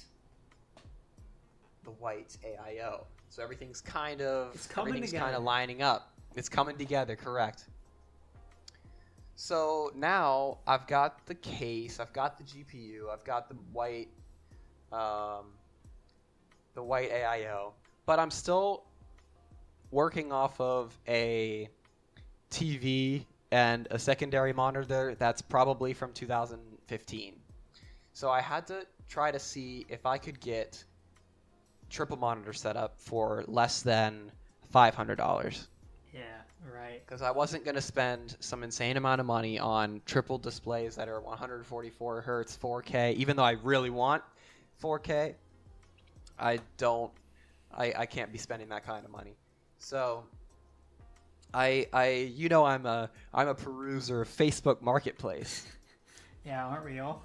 Speaker 1: the white AIO. So everything's kind of
Speaker 2: It's coming
Speaker 1: everything's kind of lining up. It's coming together, correct. So now I've got the case, I've got the GPU, I've got the white um, the white AIO, but I'm still working off of a TV and a secondary monitor that's probably from 2015. So I had to try to see if I could get triple monitor setup for less than $500
Speaker 2: Yeah, right.
Speaker 1: because I wasn't going to spend some insane amount of money on triple displays that are 144 hertz, 4K. Even though I really want 4K, I don't. I, I can't be spending that kind of money. So, I I you know I'm a I'm a peruser of Facebook Marketplace. *laughs*
Speaker 2: Yeah, aren't we all?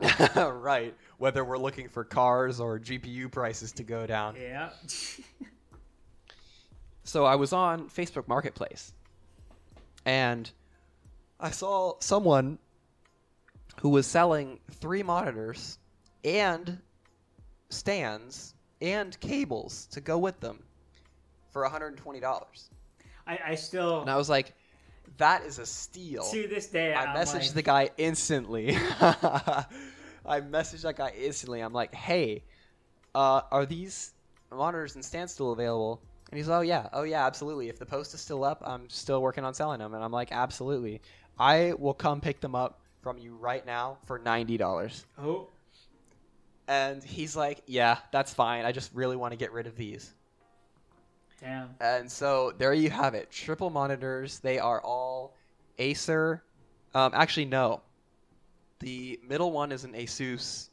Speaker 2: *laughs*
Speaker 1: right. Whether we're looking for cars or GPU prices to go down.
Speaker 2: Yeah. *laughs*
Speaker 1: So I was on Facebook Marketplace and I saw someone who was selling three monitors and stands and cables to go with them for $120.
Speaker 2: I, I still
Speaker 1: And I was like, that is a steal.
Speaker 2: to this day
Speaker 1: I
Speaker 2: I'm
Speaker 1: messaged
Speaker 2: like,
Speaker 1: the guy instantly. *laughs* I messaged that guy instantly. I'm like, hey, uh, are these monitors and stands still available? And he's, like, oh yeah, oh yeah, absolutely. If the post is still up, I'm still working on selling them. And I'm like, absolutely. I will come pick them up from you right now for ninety dollars.
Speaker 2: Oh,
Speaker 1: And he's like, yeah, that's fine. I just really want to get rid of these.
Speaker 2: damn.
Speaker 1: And so there you have it. Triple monitors. They are all Acer. Um, actually, no. The middle one is an Asus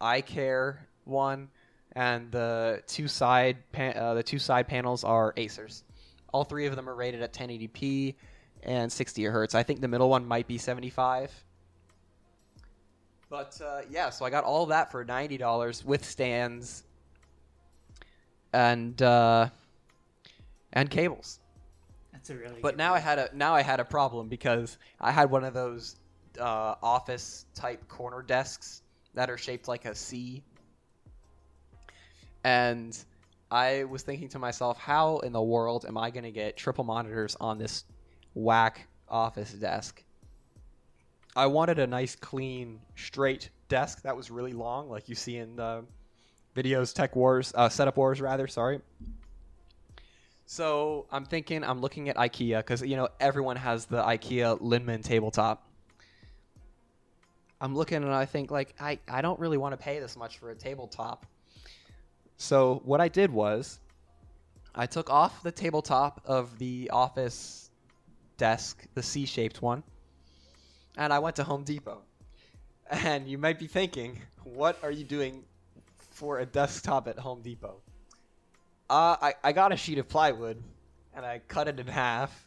Speaker 1: iCare one, and the two side pan- uh, the two side panels are Acers. All three of them are rated at 1080p and 60 hertz. I think the middle one might be 75. But uh, yeah, so I got all that for ninety dollars with stands and uh, and cables.
Speaker 2: That's a really.
Speaker 1: But now I had a now I had a problem because I had one of those uh, office type corner desks that are shaped like a C, and I was thinking to myself, how in the world am I going to get triple monitors on this whack office desk? I wanted a nice, clean, straight desk that was really long, like you see in the videos, Tech Wars, uh, Setup Wars, rather. Sorry. So I'm thinking, I'm looking at IKEA because you know everyone has the IKEA Linnmon tabletop. I'm looking and I think like I, I don't really want to pay this much for a tabletop. So what I did was I took off the tabletop of the office desk, the C-shaped one, and I went to Home Depot. And you might be thinking, what are you doing for a desktop at Home Depot? Uh, I, I got a sheet of plywood and I cut it in half.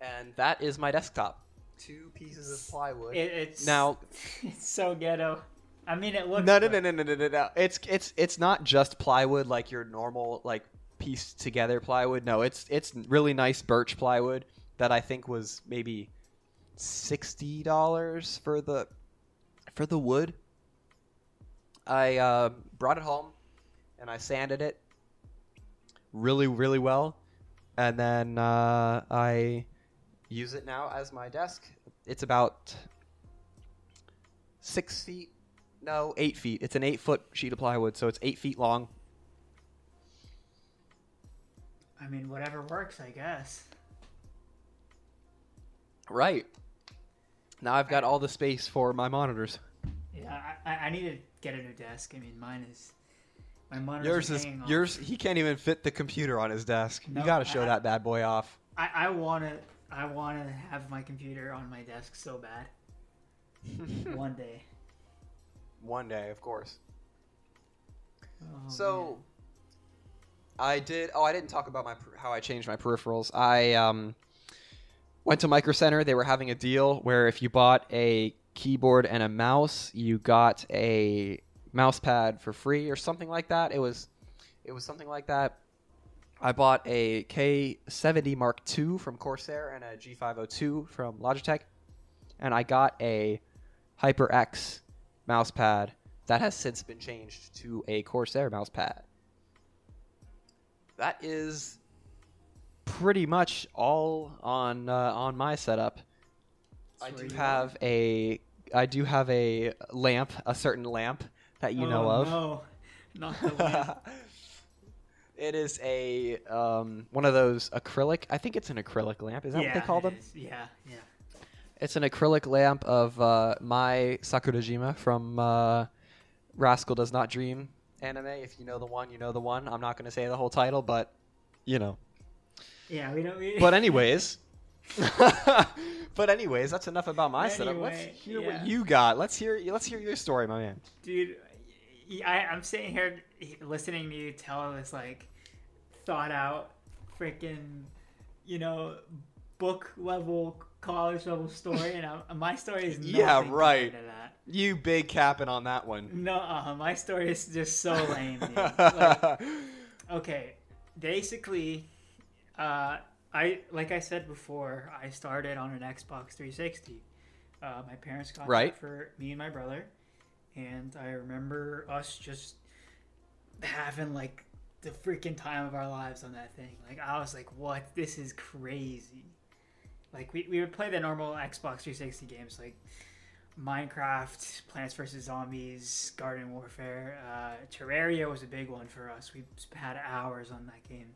Speaker 1: And that is my desktop. Two pieces of plywood.
Speaker 2: It, it's
Speaker 1: now, *laughs*
Speaker 2: It's so ghetto. I mean, it looks.
Speaker 1: no, no, no, no, no, no, no, no. It's it's it's not just plywood like your normal like pieced together plywood. No, it's it's really nice birch plywood that I think was maybe sixty dollars for the for the wood. I uh, brought it home and I sanded it really really well, and then uh, I use it now as my desk. It's about six feet no, eight feet. It's an eight foot sheet of plywood, so it's eight feet long.
Speaker 2: I mean, whatever works, I guess.
Speaker 1: Right. Now I've got all the space for my monitors.
Speaker 2: Yeah, I, I- need to get a new desk. I mean, mine is. My monitor's
Speaker 1: Yours is
Speaker 2: off.
Speaker 1: yours. He can't even fit the computer on his desk.
Speaker 2: No,
Speaker 1: you got to show
Speaker 2: I-
Speaker 1: that bad boy off.
Speaker 2: I, I want to. I want to have my computer on my desk so bad. *laughs* One day.
Speaker 1: One day, of course.
Speaker 2: Oh,
Speaker 1: so, I did. Oh, I didn't talk about my how I changed my peripherals. I um, went to Micro Center. They were having a deal where if you bought a keyboard and a mouse, you got a mouse pad for free or something like that. It was, it was something like that. I bought a K70 Mark II from Corsair and a G502 from Logitech, and I got a HyperX mouse pad that has since been changed to a Corsair mouse pad. That is pretty much all on uh, on my setup. I do have a I do have a lamp, a certain lamp that you know
Speaker 2: Oh,
Speaker 1: of.
Speaker 2: No, not the lamp. *laughs*
Speaker 1: it is a um, one of those acrylic. I think it's an acrylic lamp. Is that what they call them?
Speaker 2: is. Yeah, yeah.
Speaker 1: It's an acrylic lamp of uh, Mai Sakurajima from uh, Rascal Does Not Dream anime. If you know the one, you know the one. I'm not going to say the whole title, but you know.
Speaker 2: Yeah, we don't. We,
Speaker 1: But *laughs* anyways, *laughs* but anyways, that's enough about my setup. Let's hear
Speaker 2: yeah.
Speaker 1: what you got. Let's hear. Let's hear your story, my man.
Speaker 2: dude I'm sitting here listening to you tell this like thought out freaking you know book level college level story and I, my story is *laughs*
Speaker 1: Yeah, right.
Speaker 2: to that
Speaker 1: You big capping on that one.
Speaker 2: no uh, my story is just so lame like, okay basically uh i like i said before i started on an xbox 360 uh, my parents got
Speaker 1: Right.
Speaker 2: for me and my brother and i remember us just having like the freaking time of our lives on that thing like i was like what this is crazy like we, we would play the normal xbox 360 games like Minecraft, Plants vs Zombies, Garden Warfare. Uh, Terraria was a big one for us. We had hours on that game.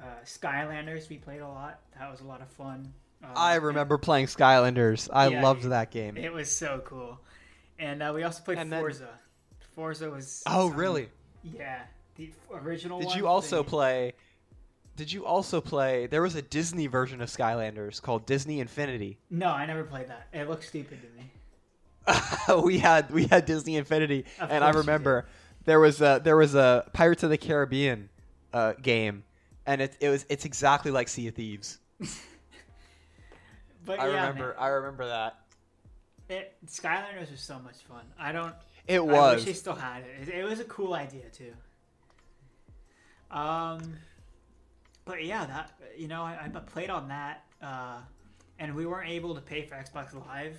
Speaker 2: Uh, Skylanders, we played a lot. That was a lot of fun. Um,
Speaker 1: I remember playing Skylanders. I
Speaker 2: Yeah,
Speaker 1: loved that game.
Speaker 2: It was so cool. And uh, we also played
Speaker 1: And then-
Speaker 2: Forza. Forza was.
Speaker 1: Oh,
Speaker 2: um,
Speaker 1: really?
Speaker 2: Yeah, the original.
Speaker 1: Did
Speaker 2: one,
Speaker 1: you also
Speaker 2: the-
Speaker 1: play? Did you also play? There was a Disney version of Skylanders called Disney Infinity.
Speaker 2: No, I never played that. It looked stupid to me. *laughs*
Speaker 1: we had we had Disney Infinity,
Speaker 2: Of
Speaker 1: and I remember there was a there was a Pirates of the Caribbean uh, game, and it it was it's exactly like Sea of Thieves. *laughs*
Speaker 2: But
Speaker 1: I
Speaker 2: yeah,
Speaker 1: remember
Speaker 2: man,
Speaker 1: I remember that.
Speaker 2: it, Skylanders was so much fun. I don't.
Speaker 1: It was.
Speaker 2: I
Speaker 1: was.
Speaker 2: wish they still had it. it. It was a cool idea too. Um, but yeah, that you know, I, I played on that, uh, and we weren't able to pay for Xbox Live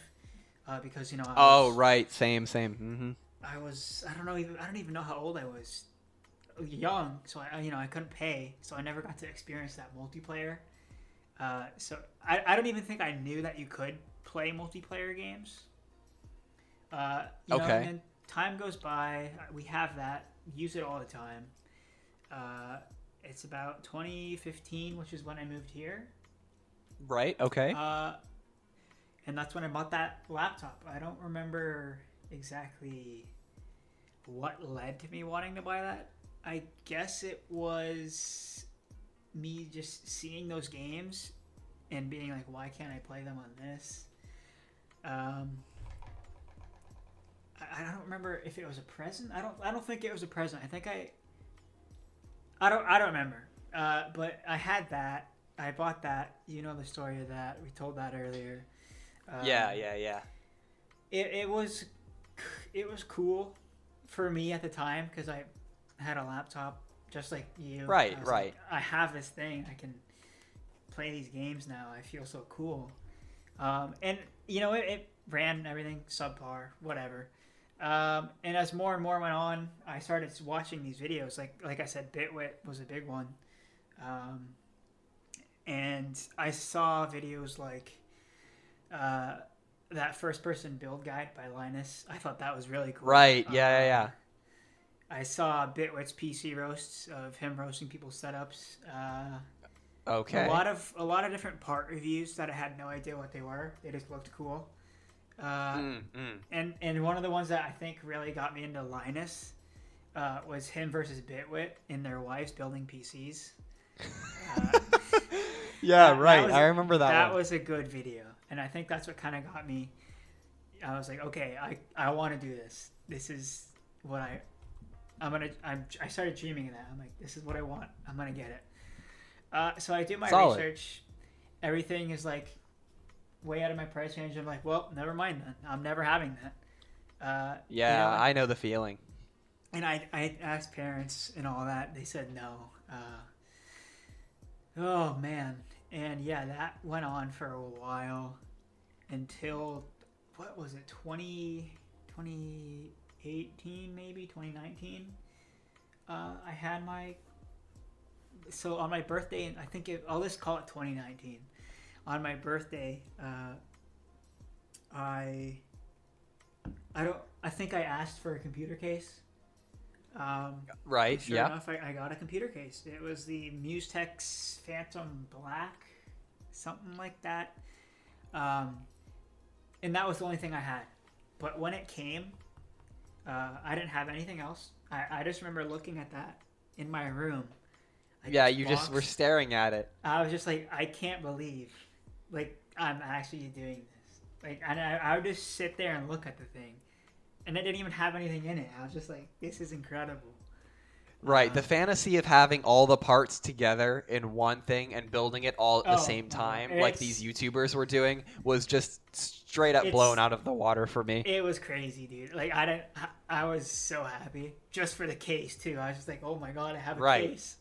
Speaker 2: uh, because you know. I
Speaker 1: oh right, same same. Mm-hmm.
Speaker 2: I was. I don't know. Even I don't even know how old I was. Young, so I you know I couldn't pay, so I never got to experience that multiplayer. Uh, so I, I don't even think I knew that you could play multiplayer games. Uh, you Know,
Speaker 1: Okay.
Speaker 2: and then time goes by. We have that. Use it all the time. Uh, it's about 2015, which is when I moved here.
Speaker 1: Right. Okay.
Speaker 2: Uh, and that's when I bought that laptop. I don't remember exactly what led to me wanting to buy that. I guess it was me just seeing those games and being like, why can't I play them on this? Um, I, I don't remember if it was a present. I don't. I don't think it was a present. I think I. I don't. I don't remember. Uh, but I had that. I bought that. You know the story of that. We told that earlier. Um,
Speaker 1: yeah, yeah, yeah.
Speaker 2: It, it was, it was cool for me at the time because I had a laptop just like you.
Speaker 1: Right,
Speaker 2: I
Speaker 1: right.
Speaker 2: like, I have this thing. I can play these games now. I feel so cool. Um, and you know, it, it ran everything subpar, whatever. Um, and as more and more went on, I started watching these videos. Like like I said, Bitwit was a big one. Um, and I saw videos like uh, that first person build guide by Linus. I thought that was really cool.
Speaker 1: Right. Yeah, yeah,
Speaker 2: Um,
Speaker 1: yeah.
Speaker 2: I saw Bitwit's PC roasts of him roasting people's setups. Uh,
Speaker 1: Okay.
Speaker 2: a lot of a lot of different part reviews that I had no idea what they were. They just looked cool. Uh,
Speaker 1: Mm, mm.
Speaker 2: and and one of the ones that I think really got me into Linus uh, was him versus Bitwit and their wives building PCs. *laughs* Uh,
Speaker 1: yeah, right. I remember that,
Speaker 2: that
Speaker 1: one.
Speaker 2: was a good video, and I think that's what kind of got me. I was like, okay, I I want to do this. This is what I. I'm gonna. I'm, I started dreaming of that. I'm like, this is what I want. I'm gonna get it. Uh, so I do my
Speaker 1: Solid.
Speaker 2: research. Everything is like way out of my price range. I'm like, well, never mind then. I'm never having that. Uh, you
Speaker 1: yeah,
Speaker 2: know,
Speaker 1: I know the feeling.
Speaker 2: and I, I asked parents and all that. They said no. Uh, oh man, and yeah, that went on for a while until what was it 20, 20, 2018 maybe 2019. Uh, I had my so on my birthday, and I think it, I'll just call it 2019. On my birthday, uh, I I don't I think I asked for a computer case. Um,
Speaker 1: Right.
Speaker 2: sure
Speaker 1: yeah.
Speaker 2: enough, I, I got a computer case. It was the Musetex Phantom Black, something like that. Um, and that was the only thing I had. But when it came, uh, I didn't have anything else. I, I just remember looking at that in my room. like
Speaker 1: Yeah, you just were staring at it.
Speaker 2: I was just like, I can't believe, like, I'm actually doing this. Like, and I, I would just sit there and look at the thing, and it didn't even have anything in it. I was just like, this is incredible.
Speaker 1: Right. The fantasy of having all the parts together in one thing and building it all at the
Speaker 2: Oh,
Speaker 1: same time,
Speaker 2: it's-
Speaker 1: like these YouTubers were doing, was just straight up
Speaker 2: It's-
Speaker 1: blown out of the water for me.
Speaker 2: It was crazy, dude. Like, I didn't. I- I was so happy just for the case too. I was just like, oh my god, I have a
Speaker 1: Right.
Speaker 2: case.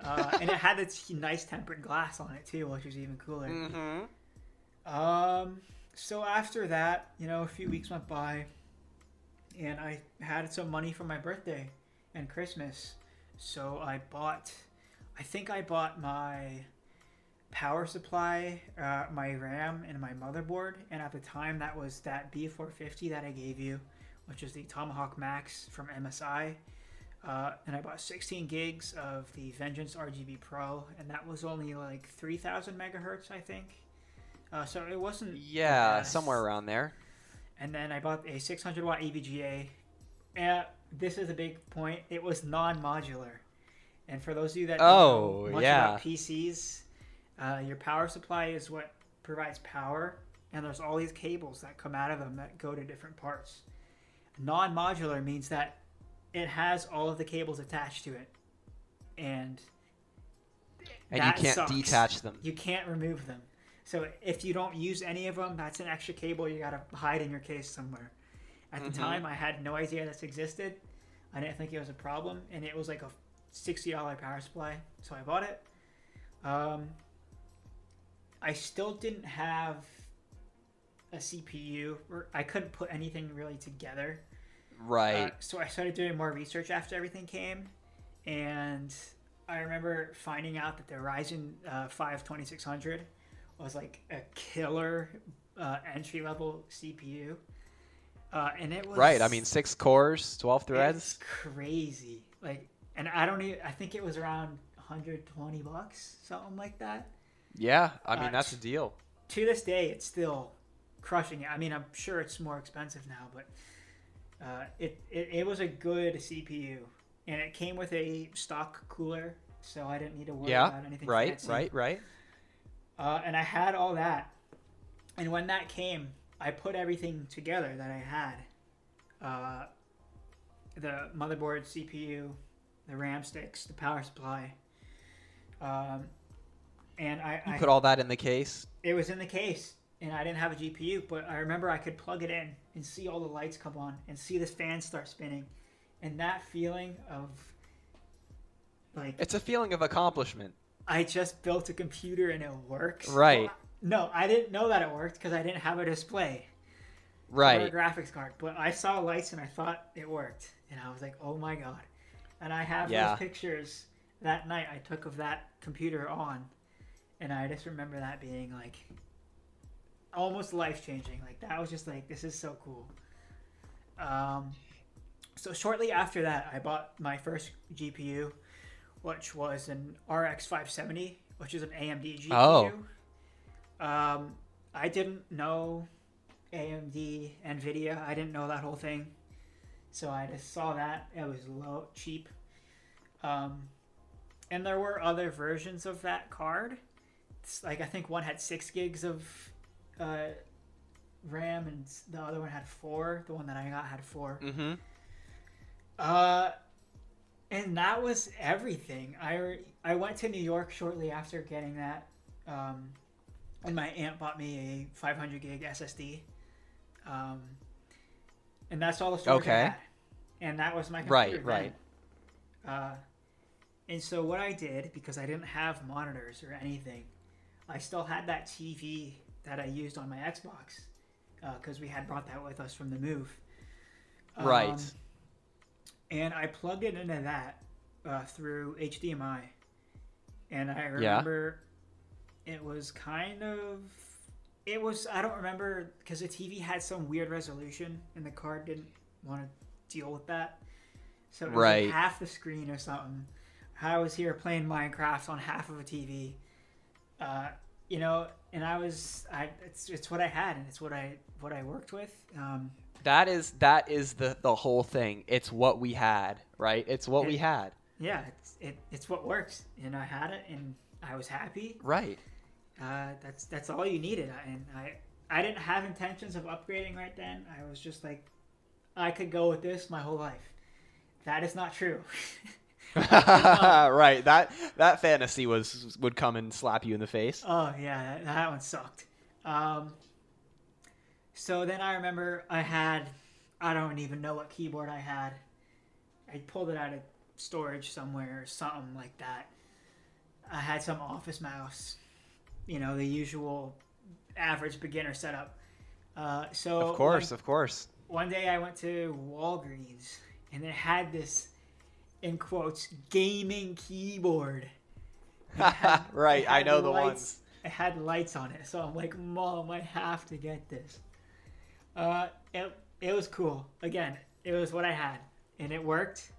Speaker 2: Uh, and it had this *laughs* nice tempered glass on it too, which was even cooler.
Speaker 1: Mm-hmm.
Speaker 2: Um, so after that, you know, a few weeks went by, and I had some money for my birthday and Christmas. So I bought, I think I bought my power supply, uh, my RAM, and my motherboard. And at the time, that was that B450 that I gave you, which is the Tomahawk Max from MSI. Uh, and I bought 16 gigs of the Vengeance RGB Pro, and that was only like 3,000 megahertz, I think. Uh, so it wasn't.
Speaker 1: Yeah, somewhere around there.
Speaker 2: And then I bought a 600 watt EVGA. And this is a big point. It was non-modular. And for those of you that
Speaker 1: Oh,
Speaker 2: know much
Speaker 1: yeah.
Speaker 2: about PCs, uh, your power supply is what provides power, and there's all these cables that come out of them that go to different parts. Non-modular means that it has all of the cables attached to it, and
Speaker 1: And you can't
Speaker 2: sucks.
Speaker 1: detach them.
Speaker 2: You can't remove them. So if you don't use any of them, that's an extra cable you gotta hide in your case somewhere. At the
Speaker 1: Mhm.
Speaker 2: time, I had no idea this existed. I didn't think it was a problem, and it was like a sixty dollar power supply, so I bought it. Um, I still didn't have a CPU, or I couldn't put anything really together.
Speaker 1: Right.
Speaker 2: Uh, so I started doing more research after everything came, and I remember finding out that the Ryzen uh, 5 2600 was like a killer uh, entry level CPU. Uh, and it was
Speaker 1: right. I mean, six cores, 12
Speaker 2: it's
Speaker 1: threads.
Speaker 2: crazy. Like, and I don't even. I think it was around 120 bucks, something like that.
Speaker 1: Yeah. I mean,
Speaker 2: uh,
Speaker 1: that's a deal.
Speaker 2: to this day, it's still crushing it. I mean, I'm sure it's more expensive now, but uh, it, it it was a good CPU, and it came with a stock cooler, so I didn't need to worry
Speaker 1: Yeah.
Speaker 2: about anything.
Speaker 1: Right.
Speaker 2: fancy.
Speaker 1: Right. Right.
Speaker 2: Uh, and I had all that, and when that came, I put everything together that I had. Uh, the motherboard, CPU, the RAM sticks, the power supply. Um, and I,
Speaker 1: You
Speaker 2: I
Speaker 1: put all that in the case.
Speaker 2: it was in the case, and I didn't have a GPU, but I remember I could plug it in and see all the lights come on and see this fan start spinning, and that feeling of like
Speaker 1: It's a feeling of accomplishment.
Speaker 2: I just built a computer and it works.
Speaker 1: Right.
Speaker 2: No, I didn't know that it worked because I didn't have a display or a
Speaker 1: Right.
Speaker 2: graphics card, but I saw lights and I thought it worked, and I was like, oh my god! And I have
Speaker 1: Yeah.
Speaker 2: those pictures that night I took of that computer on, and I just remember that being like almost life changing. Like that was just like this is so cool. Um, so shortly after that, I bought my first GPU, which was an RX 570, which is an AMD GPU.
Speaker 1: Oh.
Speaker 2: Um, I didn't know AMD, Nvidia. I didn't know that whole thing, so I just saw that it was low, cheap. Um, and there were other versions of that card. It's like I think one had six gigs of uh, RAM, and the other one had four. The one that I got had four.
Speaker 1: Mm-hmm.
Speaker 2: Uh, and that was everything. I I went to New York shortly after getting that, um, and my aunt bought me a 500 gig SSD, um, and that's all the storage I
Speaker 1: Okay.
Speaker 2: had. And that was my
Speaker 1: Right,
Speaker 2: computer
Speaker 1: right.
Speaker 2: then. Uh, and so what I did because I didn't have monitors or anything, I still had that TV that I used on my Xbox because we had brought that with us from the move.
Speaker 1: Right.
Speaker 2: Um, and I plugged it into that uh, through HDMI, and I remember it was kind of it was I don't remember because the TV had some weird resolution and the card didn't want to deal with that, so it was
Speaker 1: Right.
Speaker 2: like half the screen or something. I was here playing Minecraft on half of a TV, uh, you know, and I was I it's it's what I had and it's what I what I worked with. Um,
Speaker 1: That is that is the the whole thing. It's what we had, right? It's what we had.
Speaker 2: yeah, it's it, it's what works, and I had it, and I was happy.
Speaker 1: Right.
Speaker 2: Uh, that's that's all you needed, and I I didn't have intentions of upgrading right then. I was just like, I could go with this my whole life. That is not true. *laughs*
Speaker 1: right. That that fantasy was would come and slap you in the face.
Speaker 2: oh yeah, that, that one sucked. Um, so then I remember I had I don't even know what keyboard I had. I pulled it out of storage somewhere or something like that. I had some office mouse, you know, the usual average beginner setup. Uh, so
Speaker 1: Of course, of course.
Speaker 2: one, day I went to Walgreens and it had this, in quotes, gaming keyboard. *laughs* Had- *laughs*
Speaker 1: right. I know the ones.
Speaker 2: it had lights on it, so I'm like, Mom, I have to get this. Uh, it it was cool. Again, it was what I had, and it worked.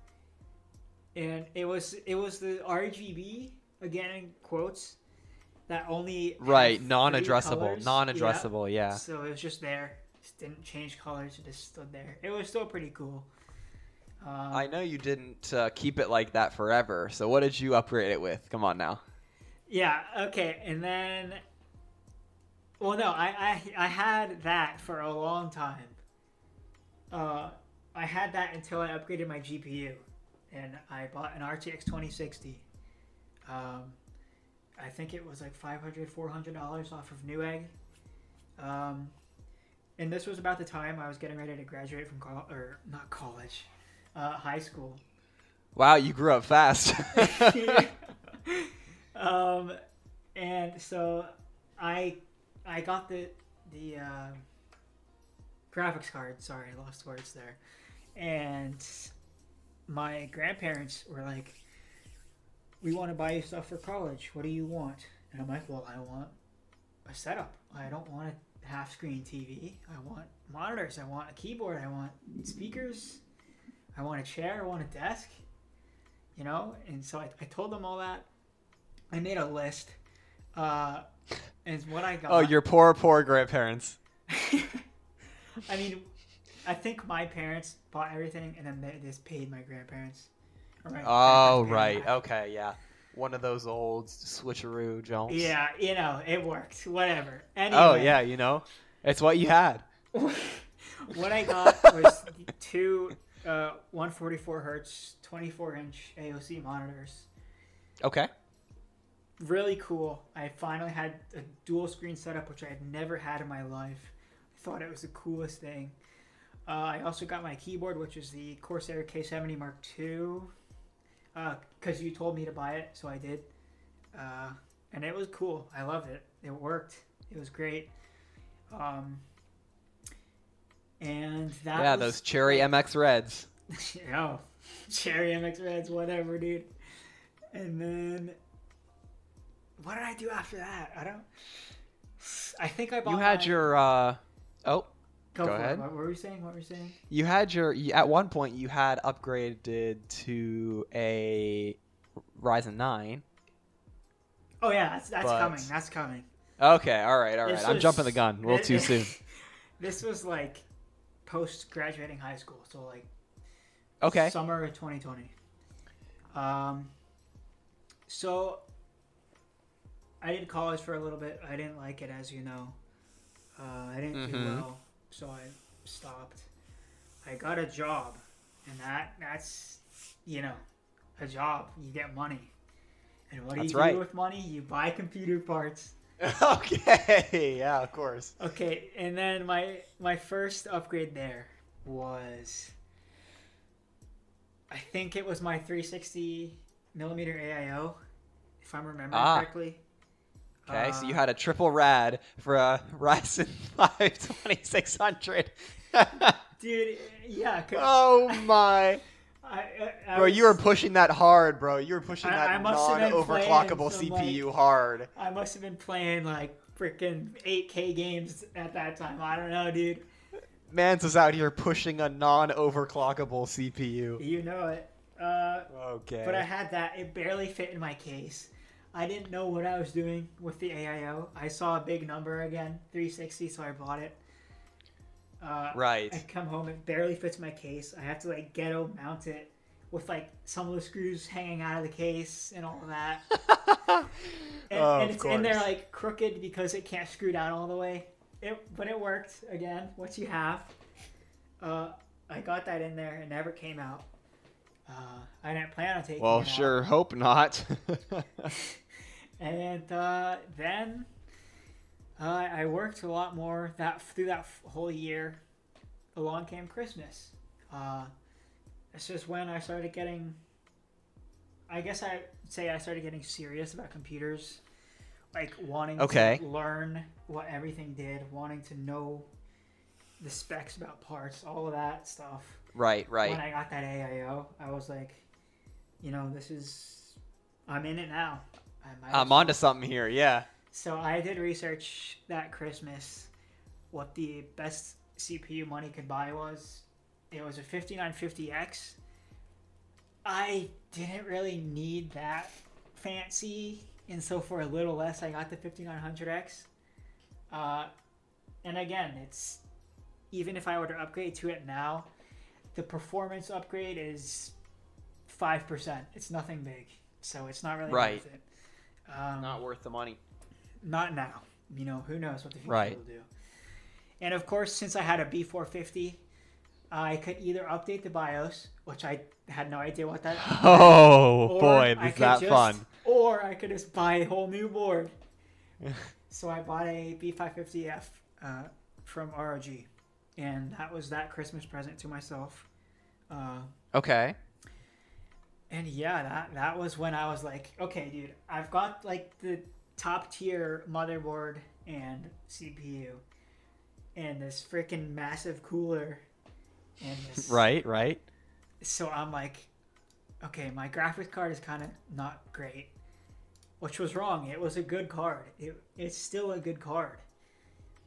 Speaker 2: And it was it was the RGB again in quotes that only
Speaker 1: Right, non-addressable, non-addressable. Yeah.
Speaker 2: Yeah. So it was just there. Just didn't change colors. It just stood there. It was still pretty cool. Um,
Speaker 1: I know you didn't uh, keep it like that forever. So what did you upgrade it with? Come on now.
Speaker 2: Yeah. Okay. And then, well, no, I I, I had that for a long time. Uh, I had that until I upgraded my GPU, and I bought an RTX 2060. Um, I think it was like 500 dollars $400 off of Newegg. Um, and this was about the time I was getting ready to graduate from college, or not college, uh, high school.
Speaker 1: Wow, you grew up fast. *laughs* *laughs*
Speaker 2: um, and so I I got the the uh, graphics card. Sorry, I lost words there. And my grandparents were like, "We want to buy you stuff for college. What do you want?" And I'm like, "Well, I want a setup. I don't want a half screen TV. I want monitors. I want a keyboard. I want speakers. I want a chair. I want a desk." You know, and so I, I told them all that. I made a list. Uh, and what I got.
Speaker 1: oh, your poor, poor grandparents. *laughs*
Speaker 2: I mean, I think my parents bought everything, and then they just paid my grandparents. Or
Speaker 1: Oh, *laughs* right. Okay, yeah. One of those old switcheroo Jones.
Speaker 2: Yeah, you know, it worked. Whatever. Anyway,
Speaker 1: Oh, yeah, you know? It's what you had. *laughs*
Speaker 2: what I got was two uh, 144 hertz, 24 inch AOC monitors.
Speaker 1: Okay.
Speaker 2: Really cool. I finally had a dual screen setup, which I had never had in my life. I thought it was the coolest thing. Uh, I also got my keyboard, which is the Corsair K70 Mark II, because you told me to buy it, so I did. Uh, and it was cool. I loved it. It worked. It was great. Um, and that
Speaker 1: yeah,
Speaker 2: was-
Speaker 1: those *laughs* cherry MX Reds. *laughs*
Speaker 2: oh, Cherry MX Reds, whatever, dude. And then, what did I do after that? I don't. *sighs* I think I bought.
Speaker 1: You had
Speaker 2: my-
Speaker 1: your, uh, oh,
Speaker 2: Go,
Speaker 1: go
Speaker 2: for it.
Speaker 1: ahead.
Speaker 2: What were we saying? What were we saying?
Speaker 1: you had your, at one point, you had upgraded to a Ryzen 9.
Speaker 2: Oh yeah, that's, that's
Speaker 1: But-
Speaker 2: coming. That's coming.
Speaker 1: Okay, all right, all right.
Speaker 2: This
Speaker 1: I'm
Speaker 2: was-
Speaker 1: jumping the gun a little too soon. *laughs*
Speaker 2: this was like post graduating high school, so like
Speaker 1: Okay.
Speaker 2: summer of 2020. Um, so I did college for a little bit. I didn't like it, as you know. Uh, I didn't do
Speaker 1: Mhm.
Speaker 2: well, so I stopped. I got a job, and that that's you know a job. You get money, and what do
Speaker 1: That's
Speaker 2: you
Speaker 1: right.
Speaker 2: do with money? You buy computer parts. *laughs*
Speaker 1: okay, yeah, of course.
Speaker 2: Okay, and then my my first upgrade there was I think it was my 360 millimeter AIO, if I'm remembering
Speaker 1: Ah.
Speaker 2: correctly.
Speaker 1: Okay, so you
Speaker 2: Uh,
Speaker 1: had a triple rad for a *laughs* Ryzen *laughs* 5 2600. *laughs*
Speaker 2: dude, yeah.
Speaker 1: oh my.
Speaker 2: I, I, I
Speaker 1: Bro, you were pushing that hard, bro. You were pushing that
Speaker 2: I must have been
Speaker 1: non-overclockable CPU hard.
Speaker 2: I must have been playing like freaking 8K games at that time. I don't know, dude.
Speaker 1: Mans was out here pushing a non-overclockable CPU.
Speaker 2: You know it. Uh,
Speaker 1: Okay.
Speaker 2: But I had that. It barely fit in my case. I didn't know what I was doing with the AIO. I saw a big number again, 360, so I bought it. Uh,
Speaker 1: right.
Speaker 2: I come home, it barely fits my case. I have to like ghetto mount it with like some of the screws hanging out of the case and all of that. *laughs* And,
Speaker 1: Oh,
Speaker 2: and
Speaker 1: of
Speaker 2: it's in there
Speaker 1: course.
Speaker 2: like crooked because it can't screw down all the way. It, but it worked again. What you have, uh, I got that in there. It never came out. Uh, I didn't plan on taking
Speaker 1: well,
Speaker 2: it out.
Speaker 1: sure. Hope not. *laughs*
Speaker 2: And uh, then uh, I worked a lot more that through that whole year. Along came Christmas. Uh, this is when I started getting. I guess I say I started getting serious about computers, like wanting
Speaker 1: Okay.
Speaker 2: to learn what everything did, wanting to know the specs about parts, all of that stuff
Speaker 1: right. Right.
Speaker 2: when I got that AIO, I was like, you know, this is, I'm in it now.
Speaker 1: I'm onto something here. Yeah.
Speaker 2: So I did research that Christmas what the best CPU money could buy was. It was a 5950X. I didn't really need that fancy, and so for a little less, I got the 5900X. Uh, and again, it's even if I were to upgrade to it now, the performance upgrade is five percent. It's nothing big, so it's not really
Speaker 1: Right.
Speaker 2: worth it. Um,
Speaker 1: Not worth the money.
Speaker 2: not now. You know, who knows what the future
Speaker 1: Right.
Speaker 2: will do. And of course, since I had a B450, I could either update the BIOS, which I had no idea what that. *laughs*
Speaker 1: Oh
Speaker 2: or
Speaker 1: boy,
Speaker 2: I
Speaker 1: is
Speaker 2: could
Speaker 1: that
Speaker 2: just-
Speaker 1: fun!
Speaker 2: Or I could just buy a whole new board. *laughs* so I bought a B550F uh, from ROG, and that was that Christmas present to myself. Uh,
Speaker 1: Okay.
Speaker 2: And yeah, that that was when I was like, okay, dude, I've got like the top tier motherboard and CPU, and this freaking massive cooler, and this. *laughs*
Speaker 1: Right, right.
Speaker 2: So I'm like, okay, my graphics card is kind of not great, which was wrong. It was a good card. It, it's still a good card.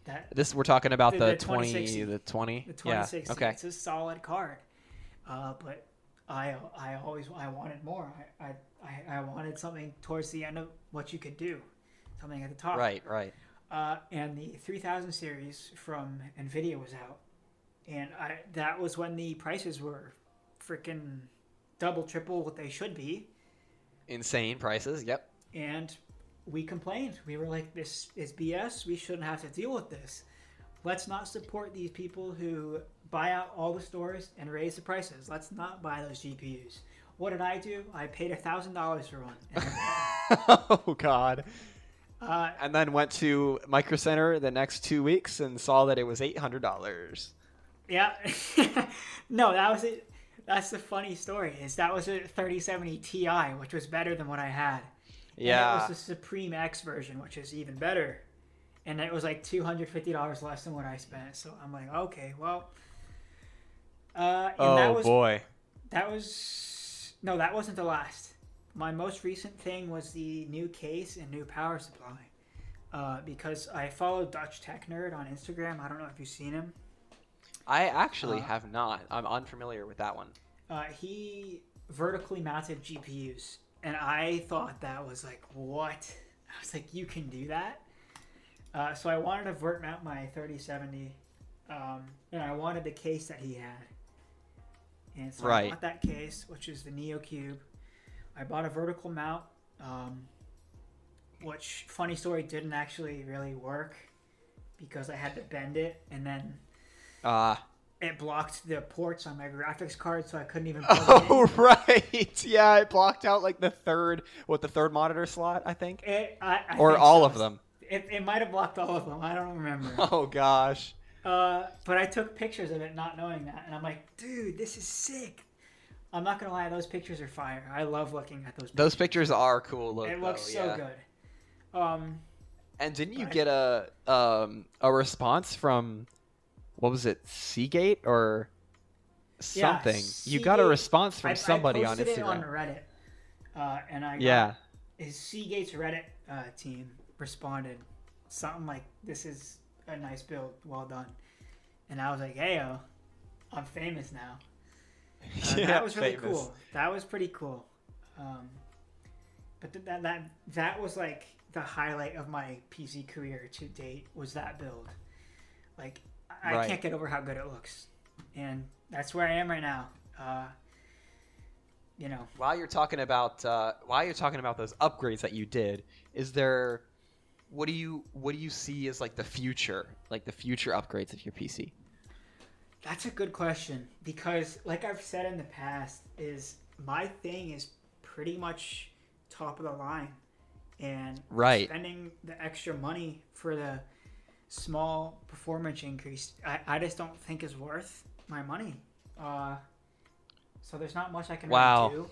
Speaker 2: That
Speaker 1: This we're talking about
Speaker 2: The-
Speaker 1: the,
Speaker 2: the
Speaker 1: 20, the 20.
Speaker 2: the 2060.
Speaker 1: Yeah. Okay.
Speaker 2: It's a solid card. Uh, but I I always I wanted more. I, I, I, wanted something towards the end of what you could do, something at the top.
Speaker 1: Right, right.
Speaker 2: Uh, and the 3000 series from Nvidia was out, and I that was when the prices were freaking double, triple what they should be.
Speaker 1: Insane prices. Yep.
Speaker 2: and we complained. We were like, "This is BS. We shouldn't have to deal with this. Let's not support these people who buy out all the stores and raise the prices. Let's not buy those GPUs." What did I do? I paid a thousand dollars for one. And, *laughs*
Speaker 1: oh God.
Speaker 2: uh,
Speaker 1: And then went to Micro Center the next two weeks and saw that it was eight hundred dollars.
Speaker 2: yeah, *laughs* no, that was it. That's the funny story. Is that was a 3070 Ti, which was better than what I had. And it was the Suprim X version, which is even better. And it was like two hundred fifty dollars less than what I spent. So I'm like, okay, well. Uh, and
Speaker 1: Oh
Speaker 2: that was
Speaker 1: boy.
Speaker 2: that was no, that wasn't the last. My most recent thing was the new case and new power supply. Uh, because I follow Dutch Tech Nerd on Instagram. I don't know if you've seen him.
Speaker 1: I actually
Speaker 2: Uh,
Speaker 1: have not. I'm unfamiliar with that one.
Speaker 2: Uh, he vertically mounted GPUs, and I thought that was like, what? I was like, you can do that? Uh, so I wanted to vert mount my 3070, um, and I wanted the case that he had. And so I
Speaker 1: Right.
Speaker 2: bought that case, which is the Neo Qube. I bought a vertical mount, um, which, funny story, didn't actually really work because I had to bend it, and then
Speaker 1: Uh,
Speaker 2: it blocked the ports on my graphics card, so I couldn't even *laughs* plug it in.
Speaker 1: oh right. *laughs* Yeah, it blocked out like the third, what the third monitor slot, I think,
Speaker 2: It, I, I
Speaker 1: or
Speaker 2: think
Speaker 1: all
Speaker 2: so.
Speaker 1: of them.
Speaker 2: It, it might have blocked all of them. I don't remember. *laughs*
Speaker 1: Oh gosh.
Speaker 2: uh, but I took pictures of it, not knowing that, and I'm like, dude, this is sick. I'm not gonna lie, those pictures are fire. I love looking at those.
Speaker 1: Those pictures are cool. Look,
Speaker 2: it looks
Speaker 1: though,
Speaker 2: so
Speaker 1: yeah.
Speaker 2: good. Um,
Speaker 1: And didn't you get a um a response from what was it, Seagate or
Speaker 2: Yeah,
Speaker 1: something? you got a response from
Speaker 2: I,
Speaker 1: somebody
Speaker 2: I
Speaker 1: on
Speaker 2: posted
Speaker 1: Instagram.
Speaker 2: it on Reddit, uh, and I got
Speaker 1: yeah.
Speaker 2: his Seagate's Reddit uh, team responded something like, "This is a nice build, well done," and I was like, "Heyo, I'm famous now." *laughs* Uh,
Speaker 1: yeah,
Speaker 2: that was really
Speaker 1: famous.
Speaker 2: cool. That was pretty cool. Um, but th- that that that was like the highlight of my PC career to date was that build. Like I, I can't get over how good it looks, and that's where I am right now. Uh, you know,
Speaker 1: While you're talking about uh, while you're talking about those upgrades that you did, is there what do you what do you see as like the future, like the future upgrades of your PC?
Speaker 2: That's a good question because, like I've said in the past, is my thing is pretty much top of the line, and
Speaker 1: Right.
Speaker 2: spending the extra money for the small performance increase, I, I just don't think is worth my money. Uh, so there's not much I can
Speaker 1: Wow.
Speaker 2: really do,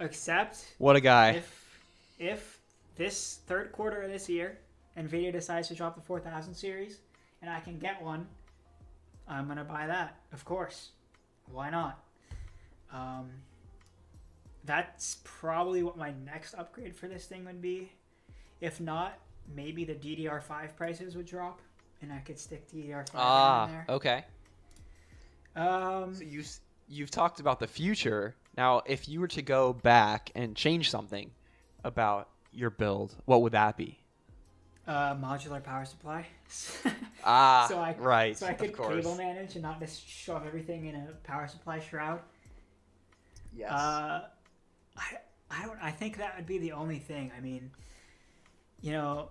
Speaker 2: except
Speaker 1: What a guy.
Speaker 2: if if this third quarter of this year nvidia decides to drop the 4000 series and i can get one i'm gonna buy that of course why not um, that's probably what my next upgrade for this thing would be If not, maybe the DDR5 prices would drop, and I could stick DDR5 in
Speaker 1: Ah,
Speaker 2: there.
Speaker 1: okay.
Speaker 2: Um,
Speaker 1: So you you've talked about the future. Now, if you were to go back and change something about your build, what would that be?
Speaker 2: uh, modular power supply. *laughs*
Speaker 1: Ah,
Speaker 2: so I
Speaker 1: right,
Speaker 2: so I could
Speaker 1: of
Speaker 2: cable manage and not just shove everything in a power supply shroud.
Speaker 1: Yes.
Speaker 2: Uh, I I don't. I think that would be the only thing. I mean, you know,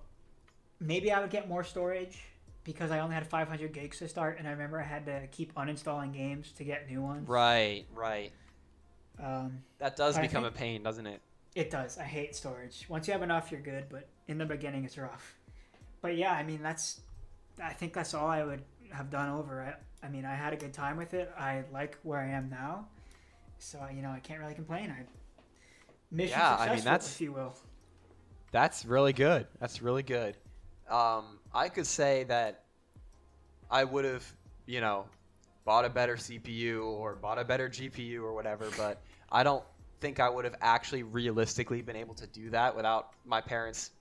Speaker 2: maybe I would get more storage because I only had 500 gigs to start, and I remember I had to keep uninstalling games to get new ones.
Speaker 1: right, right.
Speaker 2: Um,
Speaker 1: That does become
Speaker 2: think-
Speaker 1: a pain, doesn't it?
Speaker 2: It does. I hate storage. Once you have enough, you're good, but in the beginning, it's rough. But yeah, I mean, that's. I think that's all I would have done over. I, I mean, I had a good time with it. I like where I am now, so you know, I can't really complain. I mission
Speaker 1: Yeah, I mean, that's-
Speaker 2: if you will.
Speaker 1: That's really good. That's really good. Um, I could say that I would have, you know, bought a better CPU or bought a better GPU or whatever, but I don't think I would have actually realistically been able to do that without my parents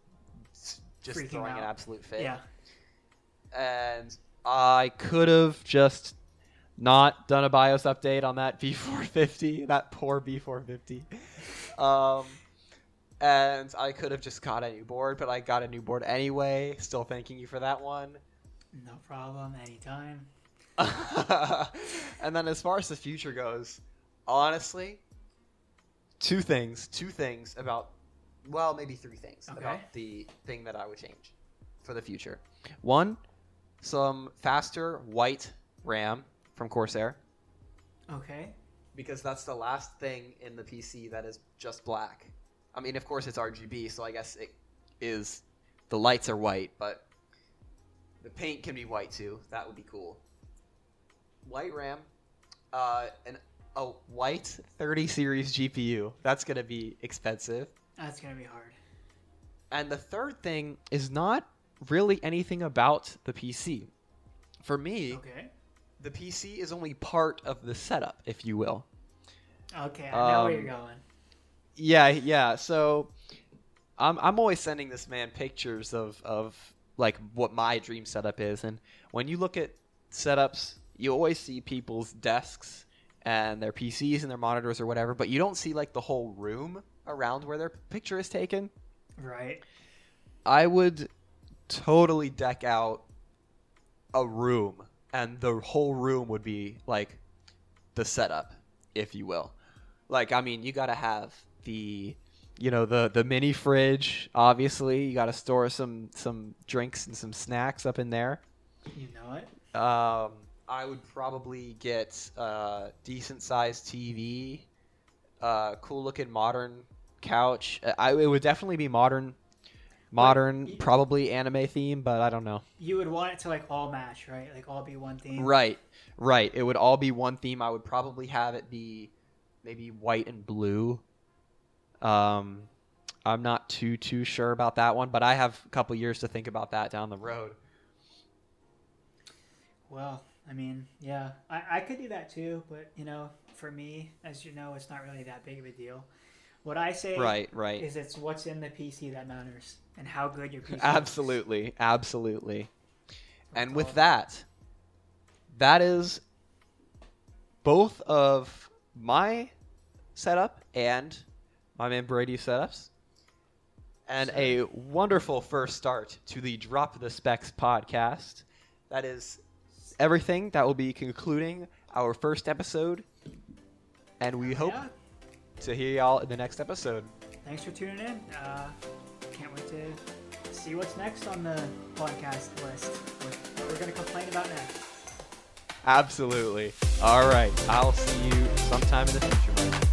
Speaker 1: just
Speaker 2: Freaking
Speaker 1: throwing an absolute fit.
Speaker 2: Yeah.
Speaker 1: And I could have just not done a BIOS update on that *laughs* B450, that poor B450. Um, and I could have just got a new board, but I got a new board anyway. Still thanking you for that one.
Speaker 2: No problem. Anytime. *laughs*
Speaker 1: and then as far as the future goes, honestly, two things, two things about, well, maybe three things
Speaker 2: Okay.
Speaker 1: about the thing that I would change for the future. One, some faster white RAM from Corsair
Speaker 2: Okay.
Speaker 1: because that's the last thing in the PC that is just black. I mean, of course, it's RGB, so I guess it is the lights are white, but the paint can be white too. That would be cool. White RAM, uh, and a white 30 series GPU. That's gonna be expensive.
Speaker 2: That's gonna be hard.
Speaker 1: And the third thing is not really anything about the PC. For me,
Speaker 2: Okay.
Speaker 1: the PC is only part of the setup, if you will.
Speaker 2: Okay. I know where
Speaker 1: Um,
Speaker 2: you're going.
Speaker 1: Yeah, yeah. So I'm I'm always sending this man pictures of of like what my dream setup is, and when you look at setups, you always see people's desks and their PCs and their monitors or whatever, but you don't see like the whole room around where their picture is taken.
Speaker 2: Right.
Speaker 1: I would totally deck out a room, and the whole room would be like the setup, if you will. Like, I mean, you got to have the, you know, the the mini fridge. Obviously, you got to store some some drinks and some snacks up in there.
Speaker 2: You know it.
Speaker 1: Um, I would probably get a decent sized TV, a cool looking modern couch. Uh, I it would definitely be modern, modern,
Speaker 2: y-
Speaker 1: probably anime theme, but I don't know.
Speaker 2: You would want it to like all match, right? Like all be one theme.
Speaker 1: Right, right. It would all be one theme. I would probably have it be maybe white and blue. Um, I'm not too too sure about that one, but I have a couple years to think about that down the road.
Speaker 2: Well, I mean, yeah, I, I could do that too, but you know, for me, as you know, it's not really that big of a deal. What I say
Speaker 1: Right, right.
Speaker 2: is it's what's in the PC that matters and how good your PC is.
Speaker 1: Absolutely, absolutely. And with that, that is both of my setup and my man Brady's setups. And a wonderful first start to the Drop the Specs podcast. That is everything that will be concluding our first episode. And we hope
Speaker 2: Yeah,
Speaker 1: to hear y'all in the next episode.
Speaker 2: thanks for tuning in. Uh, can't wait to see what's next on the podcast list. What, what we're gonna complain about next.
Speaker 1: Absolutely. All right. I'll see you sometime in the future.